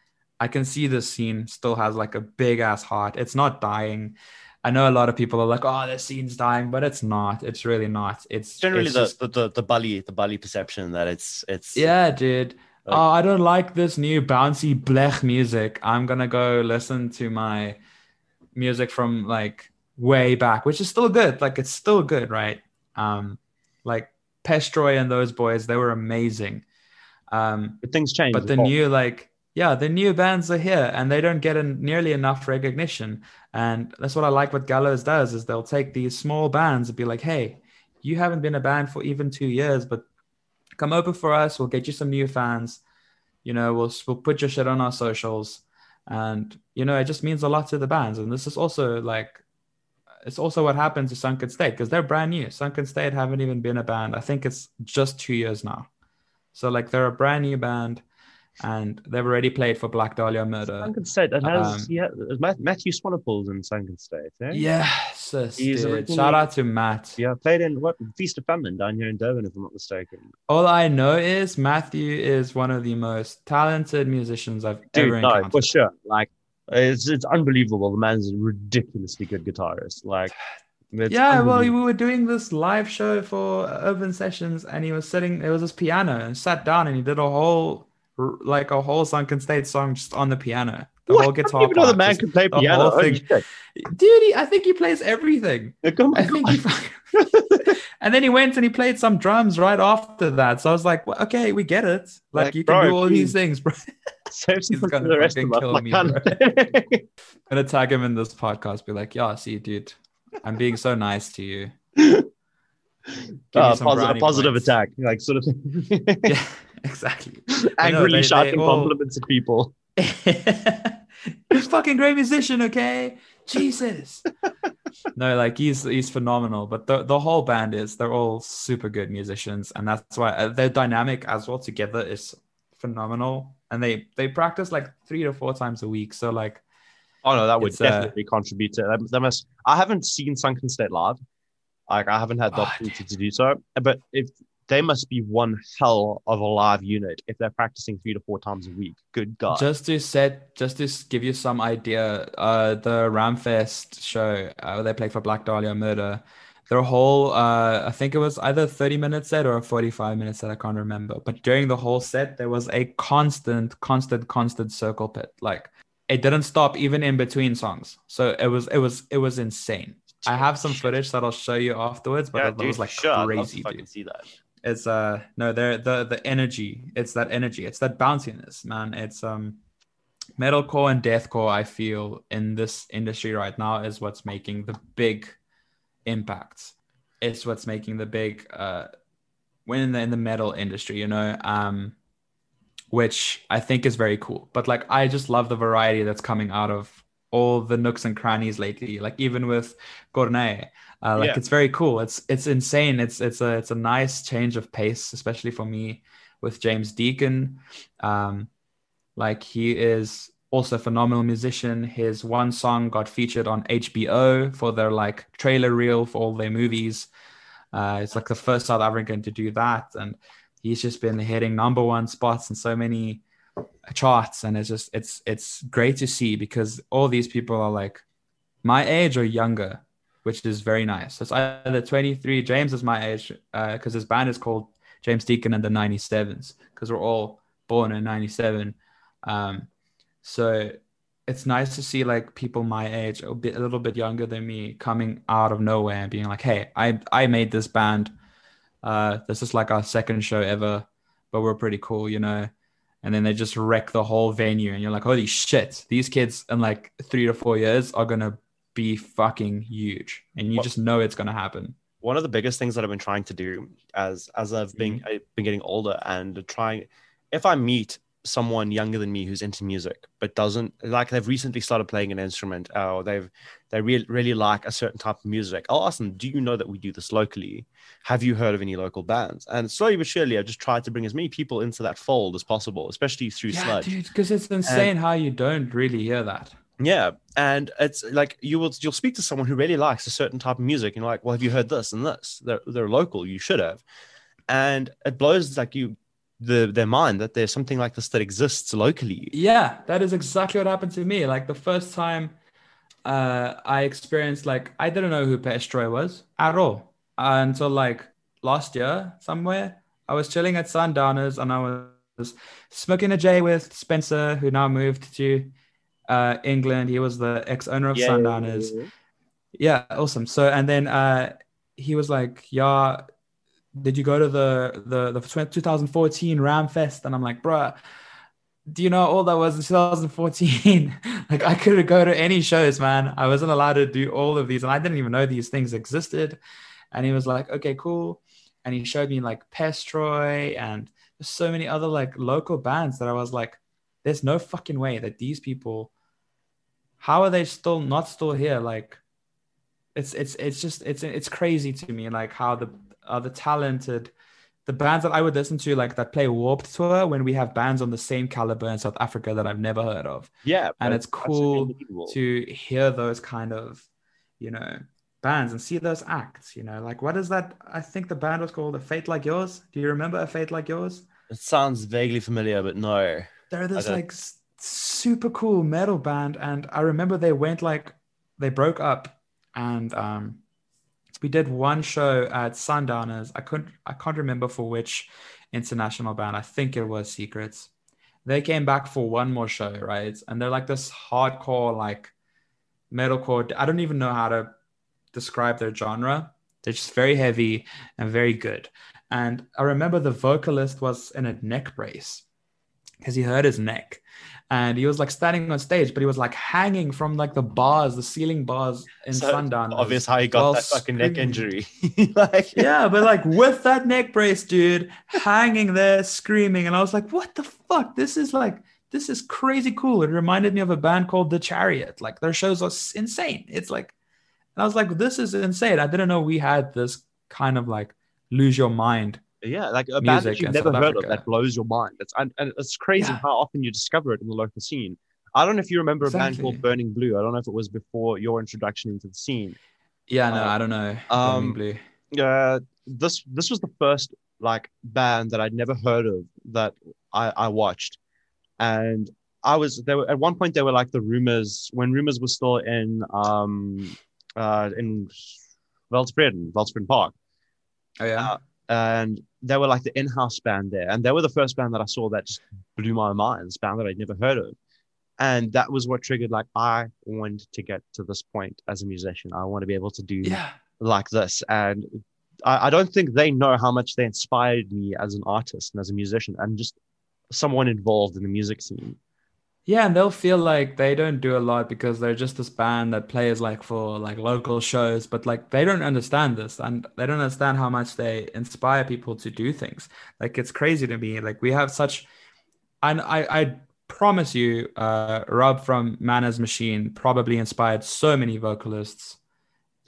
i can see this scene still has like a big ass heart. It's not dying i know a lot of people are like oh this scene's dying but it's not it's really not it's Generally, it's the, just- the the the bully the bully perception that it's it's yeah, dude. Like- oh, I don't like this new bouncy blech music. I'm gonna go listen to my music from like way back, which is still good. Like it's still good, right? Um, like Pestroy and those boys, they were amazing. Um, but things change. but the new like yeah, the new bands are here and they don't get nearly enough recognition. And that's what I like what Gallows does is they'll take these small bands and be like, hey, you haven't been a band for even two years, but come open for us. We'll get you some new fans. You know, we'll we'll put your shit on our socials, and you know, it just means a lot to the bands. And this is also like, it's also what happened to Sunken State because they're brand new. Sunken State haven't even been a band. I think it's just two years now. So like, they're a brand new band and they've already played for Black Dahlia Murder. Sunken State. It has, Um, yeah, Matthew Swanepoel's in Sunken State. Eh? Yes, He's dude. Shout out to Matt. Yeah, played in what Feast of Famine down here in Durban, if I'm not mistaken. All I know is Matthew is one of the most talented musicians I've Dude, ever no, for sure. Like, it's it's unbelievable. The man's a ridiculously good guitarist. Like, it's yeah, well, we were doing this live show for Urban Sessions, and he was sitting. There was this piano, and sat down, and he did a whole, like a whole Sunken State song just on the piano. The What? whole guitar. even the man could play piano. whole thing. Dude, he, I think he plays everything. Oh I think he. <laughs> And then he went and he played some drums right after that. So I was like, well, okay, we get it. Like, Like, you can bro, do all these things, bro. <laughs> Save He's gonna the rest of kill me, can't- <laughs> gonna tag him in this podcast. Be like, yeah, see, dude, I'm being so nice to you. Uh, some positive, points. attack, like sort of <laughs> Yeah, exactly. Angrily they shouting all- compliments at people. <laughs> he's a fucking great musician, okay? Jesus. no, like he's he's phenomenal. But the the whole band is they're all super good musicians, and that's why uh, their dynamic as well together is phenomenal. And they they practice like three to four times a week. So like Oh no, that would uh, definitely contribute to that must. I haven't seen Sunken State live. Like I haven't had the Oh, opportunity to do so. But if they must be one hell of a live unit if they're practicing three to four times a week. Good God. Just to set, just to give you some idea, uh, the Ramfest show uh, they played for Black Dahlia Murder, their whole, uh, I think it was either 30 minute set or a 45 minute set, I can't remember. But during the whole set, there was a constant, constant, constant circle pit. Like it didn't stop even in between songs. So it was, it was, it was insane. I have some footage that I'll show you afterwards, but yeah, that, was like love crazy, dude. see that. it's uh no they're the the energy it's that energy it's that bounciness man. It's um metalcore and deathcore i feel in this industry right now is what's making the big impacts. It's what's making the big uh win in the, in the metal industry you know um which i think is very cool. But like i just love the variety that's coming out of all the nooks and crannies lately like even with Cornet, uh, like Yeah. it's very cool. It's it's insane. It's it's a it's a nice change of pace especially for me with james deacon um like he is also a phenomenal musician. His one song got featured on hbo for their like trailer reel for all their movies. Uh it's like the first south african to do that and he's just been hitting number one spots in so many charts and it's just it's it's great to see because all these people are like my age or younger which is very nice. So it's either 23 james is my age because his band is called james deacon and the 97s because we're all born in 97 um so it's nice to see like people my age a bit a little bit younger than me coming out of nowhere and being like hey i i made this band. Uh this is like our second show ever but we're pretty cool you know and then they just wreck the whole venue and you're like holy shit these kids in like three to four years are gonna be fucking huge and you just know it's gonna happen one of the biggest things that I've been trying to do as as I've been Mm-hmm. I've been getting older and trying if I meet someone younger than me who's into music but doesn't like they've recently started playing an instrument. Or they've they really really like a certain type of music. I'll ask them do you know that we do this locally? Have you heard of any local bands? And slowly but surely I've just tried to bring as many people into that fold as possible especially through yeah sludge. because it's insane how you don't really hear that. Yeah, and it's like you will you'll speak to someone who really likes a certain type of music, and you're like, well, have you heard this and this? They're they're local, you should have, and it blows like you the their mind that there's something like this that exists locally. Yeah, that is exactly what happened to me. Like the first time uh, I experienced, like, I didn't know who Pestroy was at all until like last year somewhere. I was chilling at Sundowners and I was smoking a J with Spencer, who now moved to uh, England. He was the ex owner of Sundowners. Yeah, awesome. So, and then uh, he was like, "Yeah, did you go to the the the 2014 Ram Fest?" And I'm like, "Bruh, do you know all that was in 2014? <laughs> like I couldn't go to any shows, man. I wasn't allowed to do all of these, and I didn't even know these things existed. And he was like, "Okay, cool," and he showed me like Pestroy and so many other like local bands that I was like, "There's no fucking way that these people, how are they still not still here?" Like, it's it's it's just it's it's crazy to me, like how the uh, the talented the bands that I would listen to, like that play Warped Tour, when we have bands on the same caliber in South Africa that I've never heard of. Yeah, and it's cool to hear those kind of, you know, bands and see those acts. You know, like what is that? I think the band was called A Fate Like Yours. Do you remember A Fate Like Yours? It sounds vaguely familiar, but no. They're this like super cool metal band, and I remember they went like they broke up, and um, we did one show at Sundowners. I couldn't, I can't remember for which international band. I think it was Secrets. They came back for one more show, right? And they're like this hardcore, like metalcore. I don't even know how to describe their genre. They're just very heavy and very good. And I remember the vocalist was in a neck brace because he hurt his neck. And he was like standing on stage, but he was like hanging from like the bars, the ceiling bars in So Sundown. Obvious how he got that fucking neck injury. <laughs> like, <laughs> Yeah, but like with that neck brace, dude, hanging there screaming. And I was like, what the fuck? This is like, this is crazy cool. It reminded me of a band called The Chariot. Like their shows are insane. It's like, and I was like, this is insane. I didn't know we had this kind of like lose your mind. Yeah, like a band that you've never South heard of that blows your mind. It's and, and it's crazy Yeah. how often you discover it in the local scene. I don't know if you remember a band called Burning Blue. I don't know if it was before your introduction into the scene. Yeah, no, Uh, I don't know. um, Burning Blue. Uh, this this was the first like band that I'd never heard of that I, I watched, and I was there. At one point, they were like the rumors when rumors were still in um uh in Weltevreden, Weltevreden Park. Oh yeah. uh, and they were like the in-house band there and they were the first band that i saw that just blew my mind this band that i'd never heard of. And that was what triggered like i want to get to this point as a musician. I want to be able to do yeah. like this. And I, I don't think they know how much they inspired me as an artist and as a musician and just someone involved in the music scene Yeah, and they'll feel like they don't do a lot because they're just this band that plays like for like local shows, but like they don't understand this and they don't understand how much they inspire people to do things. Like it's crazy to me. Like we have such and I I promise you, uh Rob from Man As Machine probably inspired so many vocalists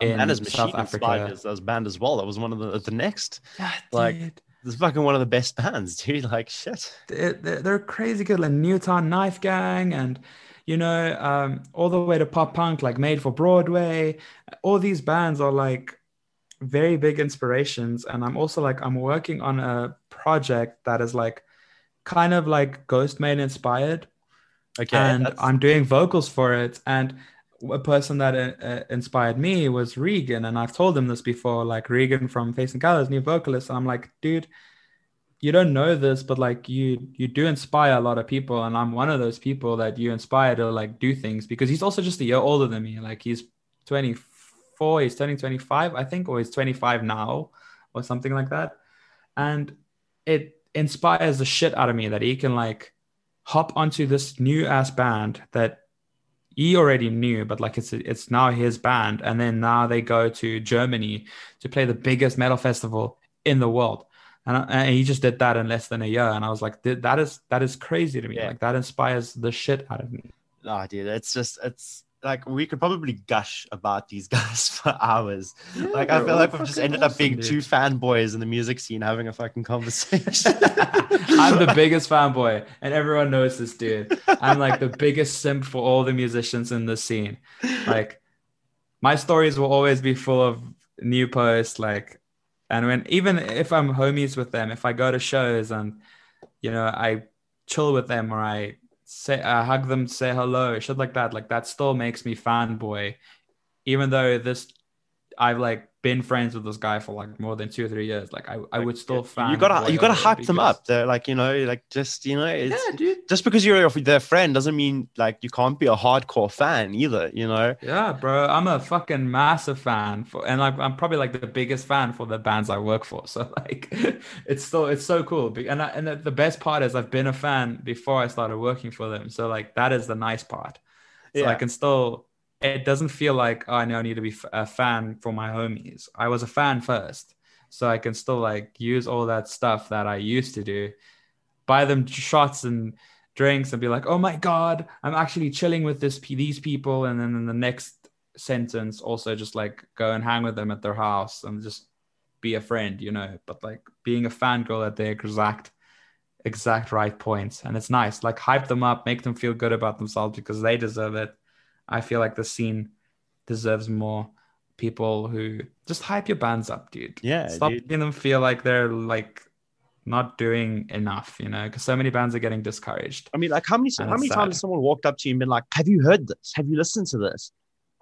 in as South machine inspired Africa. as, as band as well that was one of the the next Yeah, like- dude. It's fucking one of the best bands <laughs> dude. Like shit. They're, they're they're crazy good like newtown knife gang and you know um all the way to pop punk like made for broadway. All these bands are like very big inspirations and i'm also like i'm working on a project that is like kind of like Ghostemane inspired. Okay and that's- i'm doing vocals for it and a person that uh, uh, inspired me was Regan, and I've told him this before. Like Regan from Facing the Gallows, new vocalist. And I'm like, dude, you don't know this, but like you you do inspire a lot of people, and I'm one of those people that you inspire to like do things because he's also just a year older than me. Like he's 24, he's turning 25, I think, or he's 25 now, or something like that. And it inspires the shit out of me that he can like hop onto this new ass band that he already knew, but like it's it's now his band, and then now they go to Germany to play the biggest metal festival in the world, and, I- and he just did that in less than a year, and I was like, that is that is crazy to me. Yeah. Like that inspires the shit out of me. Oh, dude, it's just it's like we could probably gush about these <laughs> guys for hours. like I feel like we've just ended up being dude. two fanboys in the music scene having a fucking conversation. <laughs> I'm the biggest fanboy, and everyone knows this dude. I'm like the biggest simp for all the musicians in the scene. Like my stories will always be full of new posts, like, and when even if I'm homies with them, if I go to shows and you know I chill with them or I say I hug them, say hello, shit like that, like that still makes me fanboy, even though this I've like been friends with this guy for like more than two or three years. Like I, I would still fan. you gotta you gotta hype them up. They're like you know like just you know it's, Yeah, dude. just because you're their friend doesn't mean like you can't be a hardcore fan either. You know. Yeah, bro, I'm a fucking massive fan for, and I'm, I'm probably like the biggest fan for the bands I work for. <laughs> So like, it's still it's so cool. And I, and the- the best part is I've been a fan before I started working for them. So like that is the nice part. So I can still. It doesn't feel like oh, I now need to be a fan for my homies. I was a fan first, so I can still like use all that stuff that I used to do, buy them shots and drinks and be like, "Oh my god, I'm actually chilling with this these people," and then in the next sentence also just like go and hang with them at their house and just be a friend, you know. But like being a fangirl at the exact exact right points, and it's nice. Like hype them up, make them feel good about themselves because they deserve it. I feel like the scene deserves more people who just hype your bands up, dude. Yeah, stop dude. making them feel like they're like not doing enough, you know, because so many bands are getting discouraged. I mean, like how many how many it's times has someone walked up to you and been like, "Have you heard this? Have you listened to this?"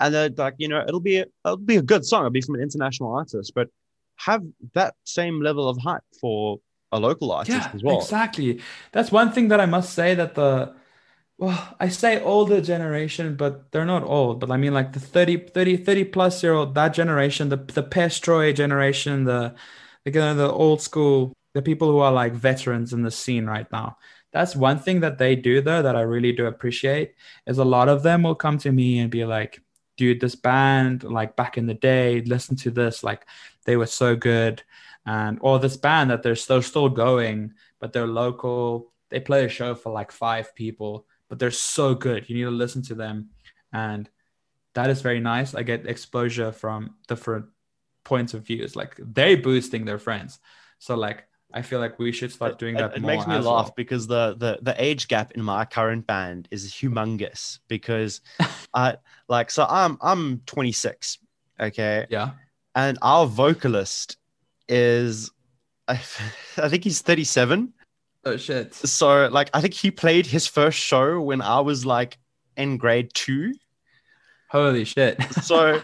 And they're like, you know, it'll be a, it'll be a good song. It'll be from an international artist, but have that same level of hype for a local artist yeah, as well. exactly. That's one thing that I must say that the well, I say older generation, but they're not old. But I mean, like the 30, 30, 30 plus year old, that generation, the the Pestroy generation, the the, you know, the old school, the people who are like veterans in the scene right now. That's one thing that they do though that I really do appreciate is a lot of them will come to me and be like, dude, this band, like back in the day, listen to this, like they were so good. And or this band that they're still still going, but they're local. They play a show for like five people, but they're so good. You need to listen to them. And that is very nice. I get exposure from different points of views. Like they boosting their friends. So like I feel like we should start doing It- that It, more makes me laugh well. because the, the the age gap in my current band is humongous because <laughs> I like so I'm I'm 26, okay, Yeah. and our vocalist is I, <laughs> I think he's 37. Oh shit. So like I think he played his first show when I was like in grade two. Holy shit. <laughs> So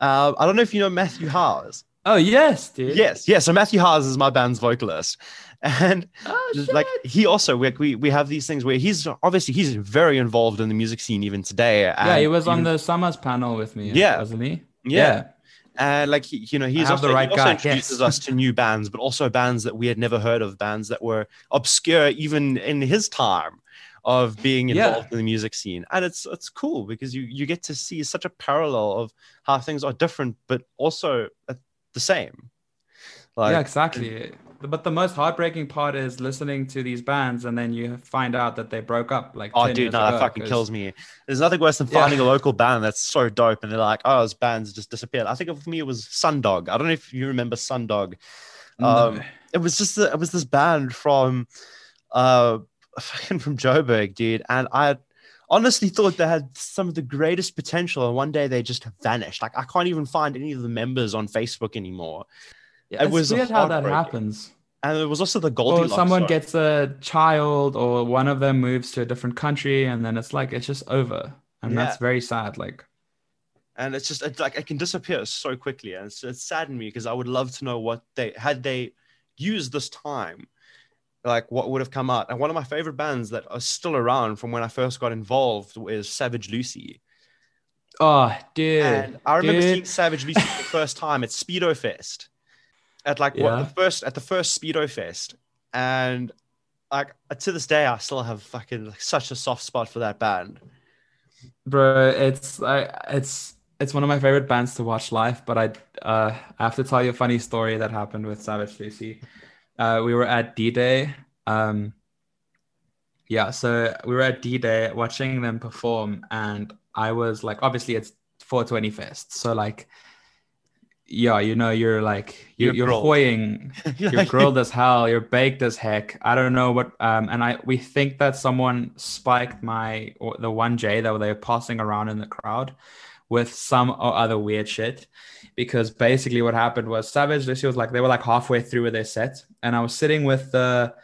uh, I don't know if you know Matthew Howes. oh yes, dude. Yes, yes. So Matthew Howes is my band's vocalist, and Oh <laughs> just shit. like he also we, we we have these things where he's obviously he's very involved in the music scene even today. yeah, he was on the Summers panel with me. Yeah. wasn't he? yeah. And like he, you know, he's also, the right he also guy, introduces yes. us to new bands, but also bands that we had never heard of, bands that were obscure even in his time of being Yeah. involved in the music scene. And it's it's cool because you you get to see such a parallel of how things are different, but also uh, the same. Like, yeah, exactly. But the most heartbreaking part is listening to these bands and then you find out that they broke up. Like, Oh, 10 dude, no, that fucking 'cause- kills me. There's nothing worse than Yeah. finding a local band that's so dope, and they're like, "Oh, his band's just disappeared." I think for me it was Sundog. I don't know if you remember Sundog. Um, No. it was just it was this band from, uh, <laughs> fucking from Joburg, dude, and I honestly thought they had some of the greatest potential, and one day they just vanished. Like I can't even find any of the members on Facebook anymore. Yeah, it it's was weird how that happens. And it was also the Or someone gets a child, or one of them moves to a different country, and then it's like it's just over, and that's very sad. Like, and it's just it's like it can disappear so quickly and it's, it's saddened me because i would love to know what they had they used this time like what would have come out. And one of my favorite bands that are still around from when i first got involved is savage lucy. Oh, dude, and i remember dude. seeing savage lucy for the first time at speedo fest at like what the first at the first speedo fest. And like to this day i still have fucking like, such a soft spot for that band. Bro it's I it's it's one of my favorite bands to watch live but i uh i have to tell you a funny story that happened with savage lucy uh we were at d-day um yeah so we were at d-day watching them perform and i was like obviously it's 420 fest so like yeah you know you're like you, You're you're grilled. hoying <laughs> you're grilled as hell. You're baked as heck. I don't know what um and i we think that someone spiked my or the 1j that they were passing around in the crowd with some or other weird shit. Because basically what happened was savage lucy was like they were like halfway through with their set and i was sitting with the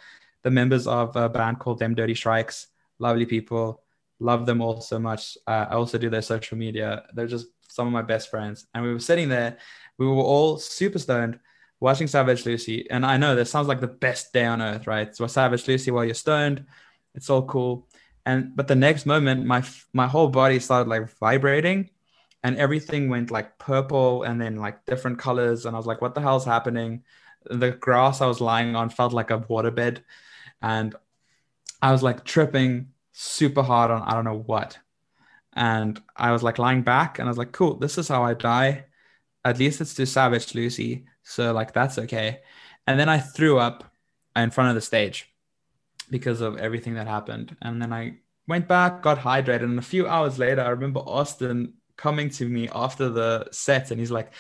the members of a band called them dirty strikes. Lovely people. Love them all so much. Uh, i also do their social media. They're just some of my best friends, and we were sitting there. We were all super stoned, watching Savage Lucy. And I know this sounds like the best day on earth, right? So Savage Lucy while you're stoned, it's all cool. And but the next moment, my my whole body started like vibrating, and everything went like purple and then like different colors. And I was like, "What the hell's happening?" The grass I was lying on felt like a waterbed, and I was like tripping super hard on I don't know what. And I was like lying back, and I was like, "Cool, this is how I die." At least it's to Savage Lucy. So like that's okay. And then I threw up in front of the stage because of everything that happened. And then I went back, got hydrated, and a few hours later, I remember Austin coming to me after the set, and he's like,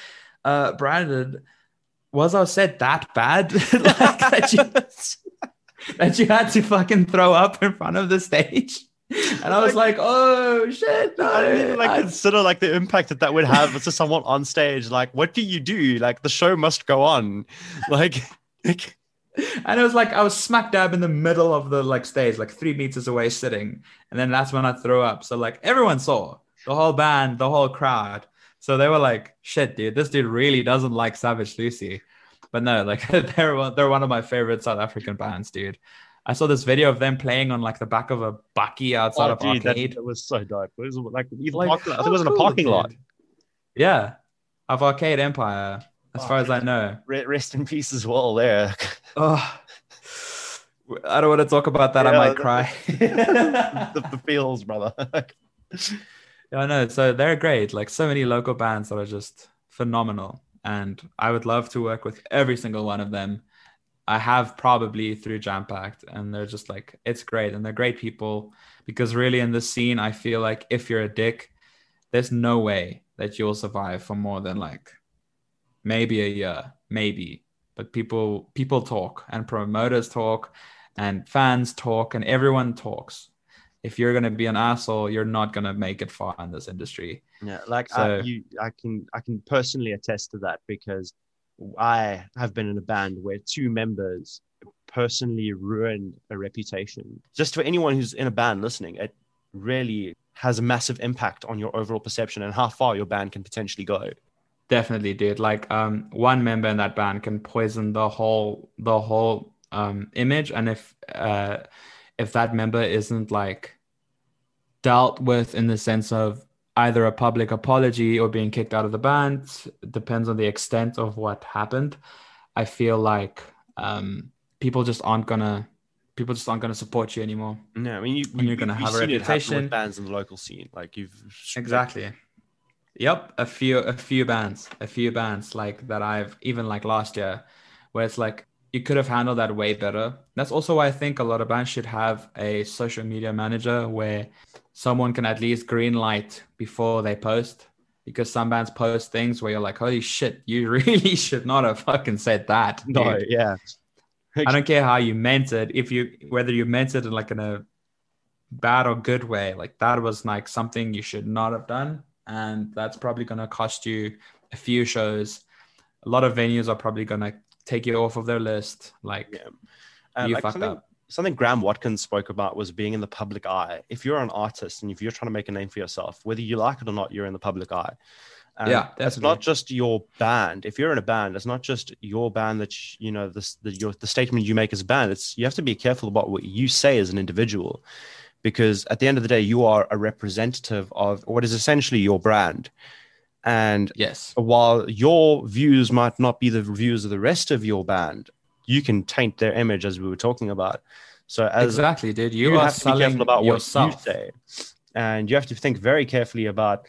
uh, "Brandon, was our set that bad? <laughs> like that you <laughs> that you had to fucking throw up in front of the stage?" <laughs> And I was like, "Oh shit!" No, I didn't even like I- consider like the impact that that would have to someone on stage. Like, what do you do? Like, the show must go on. <laughs> Like, and it was like I was smack dab in the middle of the like stage, like three meters away, sitting, and then that's when I threw up. So like everyone saw the whole band, the whole crowd. So they were like, "Shit, dude, this dude really doesn't like Savage Lucy." But no, like <laughs> they're one, they're one of my favorite South African bands, dude. I saw this video of them playing on like the back of a bakkie outside oh, of dude, that, arcade. that was so dope. It was like, even Like, parking, I think how it was in a parking dude. lot. Yeah, of Arcade Empire, as oh, far as I know. Rest in peace as well. There, <laughs> Oh, I don't want to talk about that. I might the- cry. <laughs> the, the feels, brother. <laughs> Yeah, I know. So they're great. Like so many local bands that are just phenomenal. And I would love to work with every single one of them. I have probably through Jam Packed, and they're just like, it's great. And they're great people because really in this scene, I feel like if you're a dick, there's no way that you'll survive for more than like maybe a year, maybe. But people people talk and promoters talk and fans talk and everyone talks if you're gonna be an asshole, you're not gonna make it far in this industry. Yeah, like So- I, you, I can, I can personally attest to that because I have been in a band where two members personally ruined a reputation. Just for anyone who's in a band listening, it really has a massive impact on your overall perception and how far your band can potentially go. Definitely, dude. Like, um, one member in that band can poison the whole the whole um image, and if uh if that member isn't like dealt with in the sense of either a public apology or being kicked out of the band, depends on the extent of what happened. I feel like um people just aren't gonna people just aren't gonna support you anymore. No, I mean you, you're you- gonna have a seen it with reputation. bands in the local scene. Like you've Exactly. Yep, a few a few bands, a few bands like that I've even like last year where it's like you could have handled that way better. That's also why I think a lot of bands should have a social media manager where someone can at least green light before they post because some bands post things where you're like, "Holy shit, <laughs> you really should not have fucking said that." No, dude." yeah. I don't care how you meant it. If you whether you meant it in like in a bad or good way, like that was like something you should not have done, and that's probably gonna cost you a few shows. A lot of venues are probably gonna take you off of their list. Like Yeah. Uh, you like fucked something, up. something Graham Watkins spoke about was being in the public eye. If you're an artist and if you're trying to make a name for yourself, whether you like it or not, you're in the public eye. And Yeah, that's not just your band. If you're in a band, it's not just your band that sh- you know this the your the statement you make as a band. It's you have to be careful about what you say as an individual, because at the end of the day, you are a representative of what is essentially your brand. And yes, while your views might not be the views of the rest of your band, you can taint their image as we were talking about. So as exactly, dude. You, you, have to be careful about yourself. what you say, and you have to think very carefully about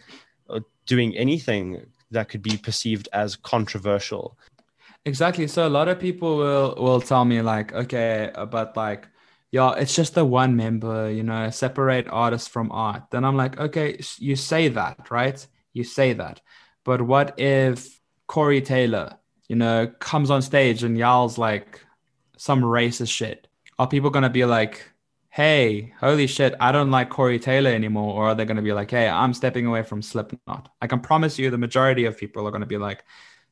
uh, doing anything that could be perceived as controversial. Exactly. So a lot of people will will tell me like, okay, uh, but like, yeah, it's just the one member, you know, separate artist from art. Then I'm like, okay, you say that, right? You say that, but what if Corey Taylor, you know, comes on stage and yells like some racist shit? Are people gonna be like, hey, holy shit, I don't like Corey Taylor anymore? Or are they gonna be like, hey, I'm stepping away from Slipknot? I can promise you, the majority of people are gonna be like.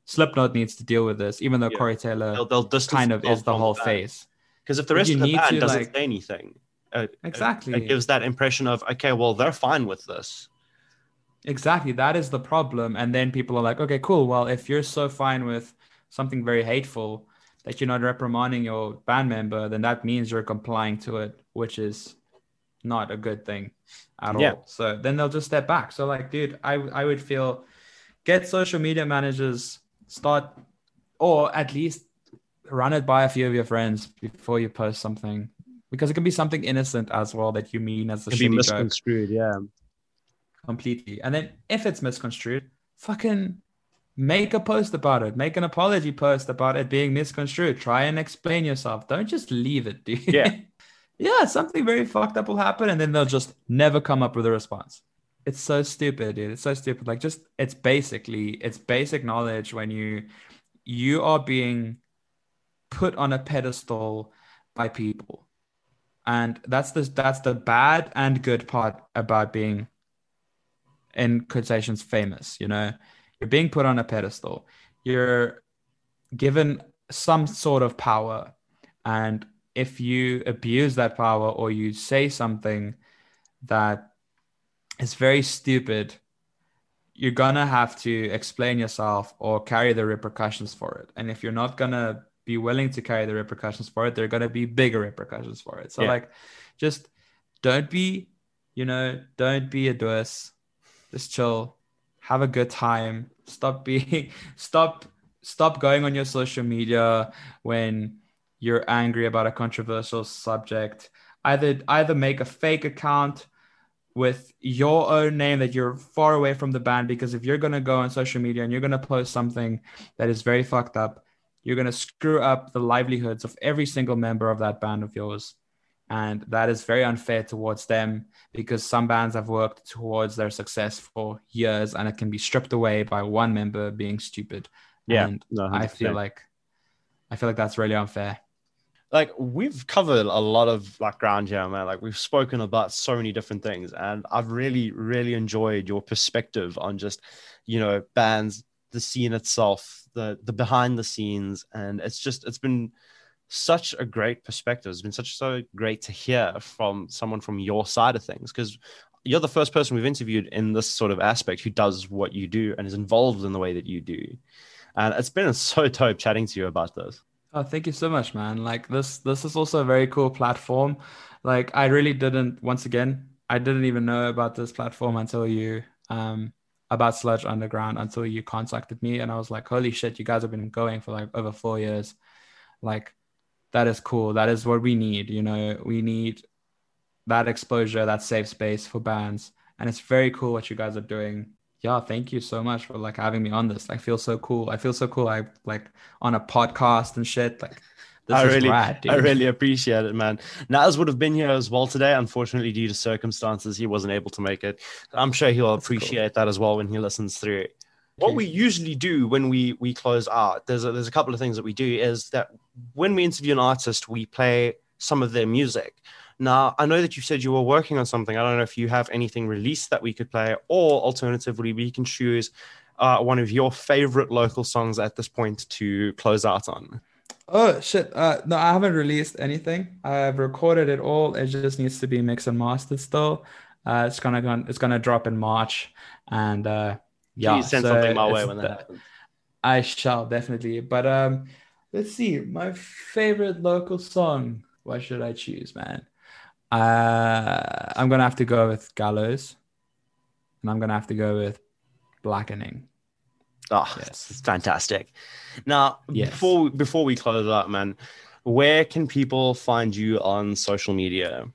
Slipknot needs to deal with this, even though Yeah. Corey Taylor They'll, they'll kind of is the whole phase. face. Because if the rest of the band to, doesn't like- say anything, uh, Exactly. it gives that impression of okay, well, they're fine with this. Exactly. That is the problem. And then people are like, okay, cool. Well, if you're so fine with something very hateful that you're not reprimanding your band member, then that means you're complying to it, which is not a good thing at Yeah. all. So then they'll just step back. So like, dude, I I would feel get social media managers, start or at least run it by a few of your friends before you post something. Because it can be something innocent as well that you mean as a Can be shitty joke misconstrued. Yeah. Completely. And then if it's misconstrued, fucking make a post about it. Make an apology post about it being misconstrued. Try and explain yourself. Don't just leave it, dude. Yeah. <laughs> yeah, something very fucked up will happen and then they'll just never come up with a response. It's so stupid, dude. It's so stupid. Like just it's basically it's basic knowledge when you you are being put on a pedestal by people. And that's the that's the bad and good part about being in quotations famous you know? You're being put on a pedestal. You're given some sort of power. And if you abuse that power or you say something that is very stupid you're gonna have to explain yourself or carry the repercussions for it. And if you're not gonna be willing to carry the repercussions for it there are gonna be bigger repercussions for it. So Yeah. like just don't be you know don't be a doos just chill. Have a good time. Stop being <laughs> stop stop going on your social media when you're angry about a controversial subject. Either either make a fake account with your own name that you're far away from the band because if you're going to go on social media and you're going to post something that is very fucked up you're going to screw up the livelihoods of every single member of that band of yours and that is very unfair towards them because some bands have worked towards their success for years and it can be stripped away by one member being stupid. Yeah. and No, i feel like i feel like that's really unfair. Like we've covered a lot of like ground here man. Like we've spoken about so many different things and i've really really enjoyed your perspective on just you know bands the scene itself the the behind the scenes. And it's just it's been such a great perspective it's been such so great to hear from someone from your side of things because you're the first person we've interviewed in this sort of aspect who does what you do and is involved in the way that you do and it's been <laughs> so dope chatting to you about this Oh, thank you so much, man. Like this this is also a very cool platform. Like I really didn't once again, I didn't even know about this platform until you um about Sludge Underground until you contacted me and I was like, holy shit, you guys have been going for like over four years. Like that is cool. That is what we need, you know. We need that exposure, that safe space for bands. And it's very cool what you guys are doing. Yeah, thank you so much for like having me on this. I feel so cool. I feel so cool. I like on a podcast and shit. Like this I is really, rad, dude. I really appreciate it, man. Naz would have been here as well today. Unfortunately, due to circumstances, he wasn't able to make it. I'm sure he'll appreciate that as well when he listens through. it. What we usually do when we we close out, there's a, there's a couple of things that we do. Is that when we interview an artist, we play some of their music. Now, I know that you said you were working on something. I don't know if you have anything released that we could play, or alternatively, we can choose uh, one of your favorite local songs at this point to close out on. Oh shit! Uh, no, I haven't released anything. I've recorded it all. It just needs to be mixed and mastered still. Uh, it's gonna go. It's gonna drop in March, and uh, yeah, Please send so something my way when that happens. I shall definitely. But um, let's see. My favorite local song. What should I choose, man? Uh, I'm gonna have to go with Gallows, and I'm gonna have to go with Blackening. Oh, Yes. it's fantastic. Now, Yes. before before we close out, man, where can people find you on social media?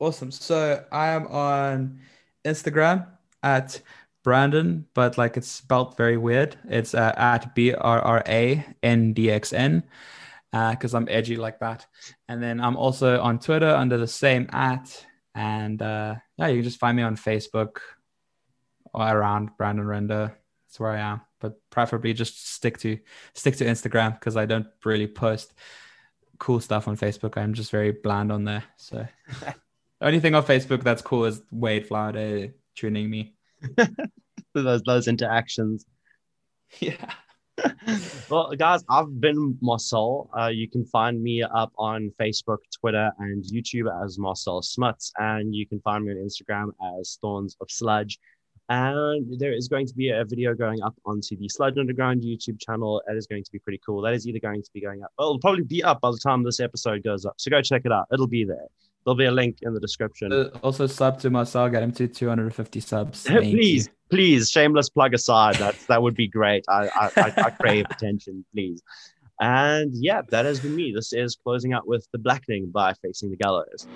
Awesome. So I am on Instagram at Brandon, but like it's spelled very weird. It's uh, at B R R A N D X N because I'm edgy like that. And then I'm also on Twitter under the same at. And uh, yeah, you can just find me on Facebook or around Brandon Render. That's where I am. But preferably just stick to stick to Instagram because I don't really post cool stuff on Facebook. I'm just very bland on there. So <laughs> the only thing on Facebook that's cool is Wade Flower tuning me. <laughs> Those those interactions. <laughs> Yeah. <laughs> well, guys, I've been Marcel. Uh, you can find me up on Facebook, Twitter, and YouTube as Marcel Smuts, and you can find me on Instagram as Thorns of Sludge. And there is going to be a video going up onto the Sludge Underground YouTube channel. That is going to be pretty cool. That is either going to be going up, well, it'll probably be up by the time this episode goes up. So go check it out. It'll be there. There'll be a link in the description. Uh, also, sub to Marcel, get him to 250 subs. <laughs> Thank you. please, please, shameless plug aside. That's that would be great. I I, I, I crave attention, please. And yeah, that has been me. This is closing out with the blackening by facing the gallows.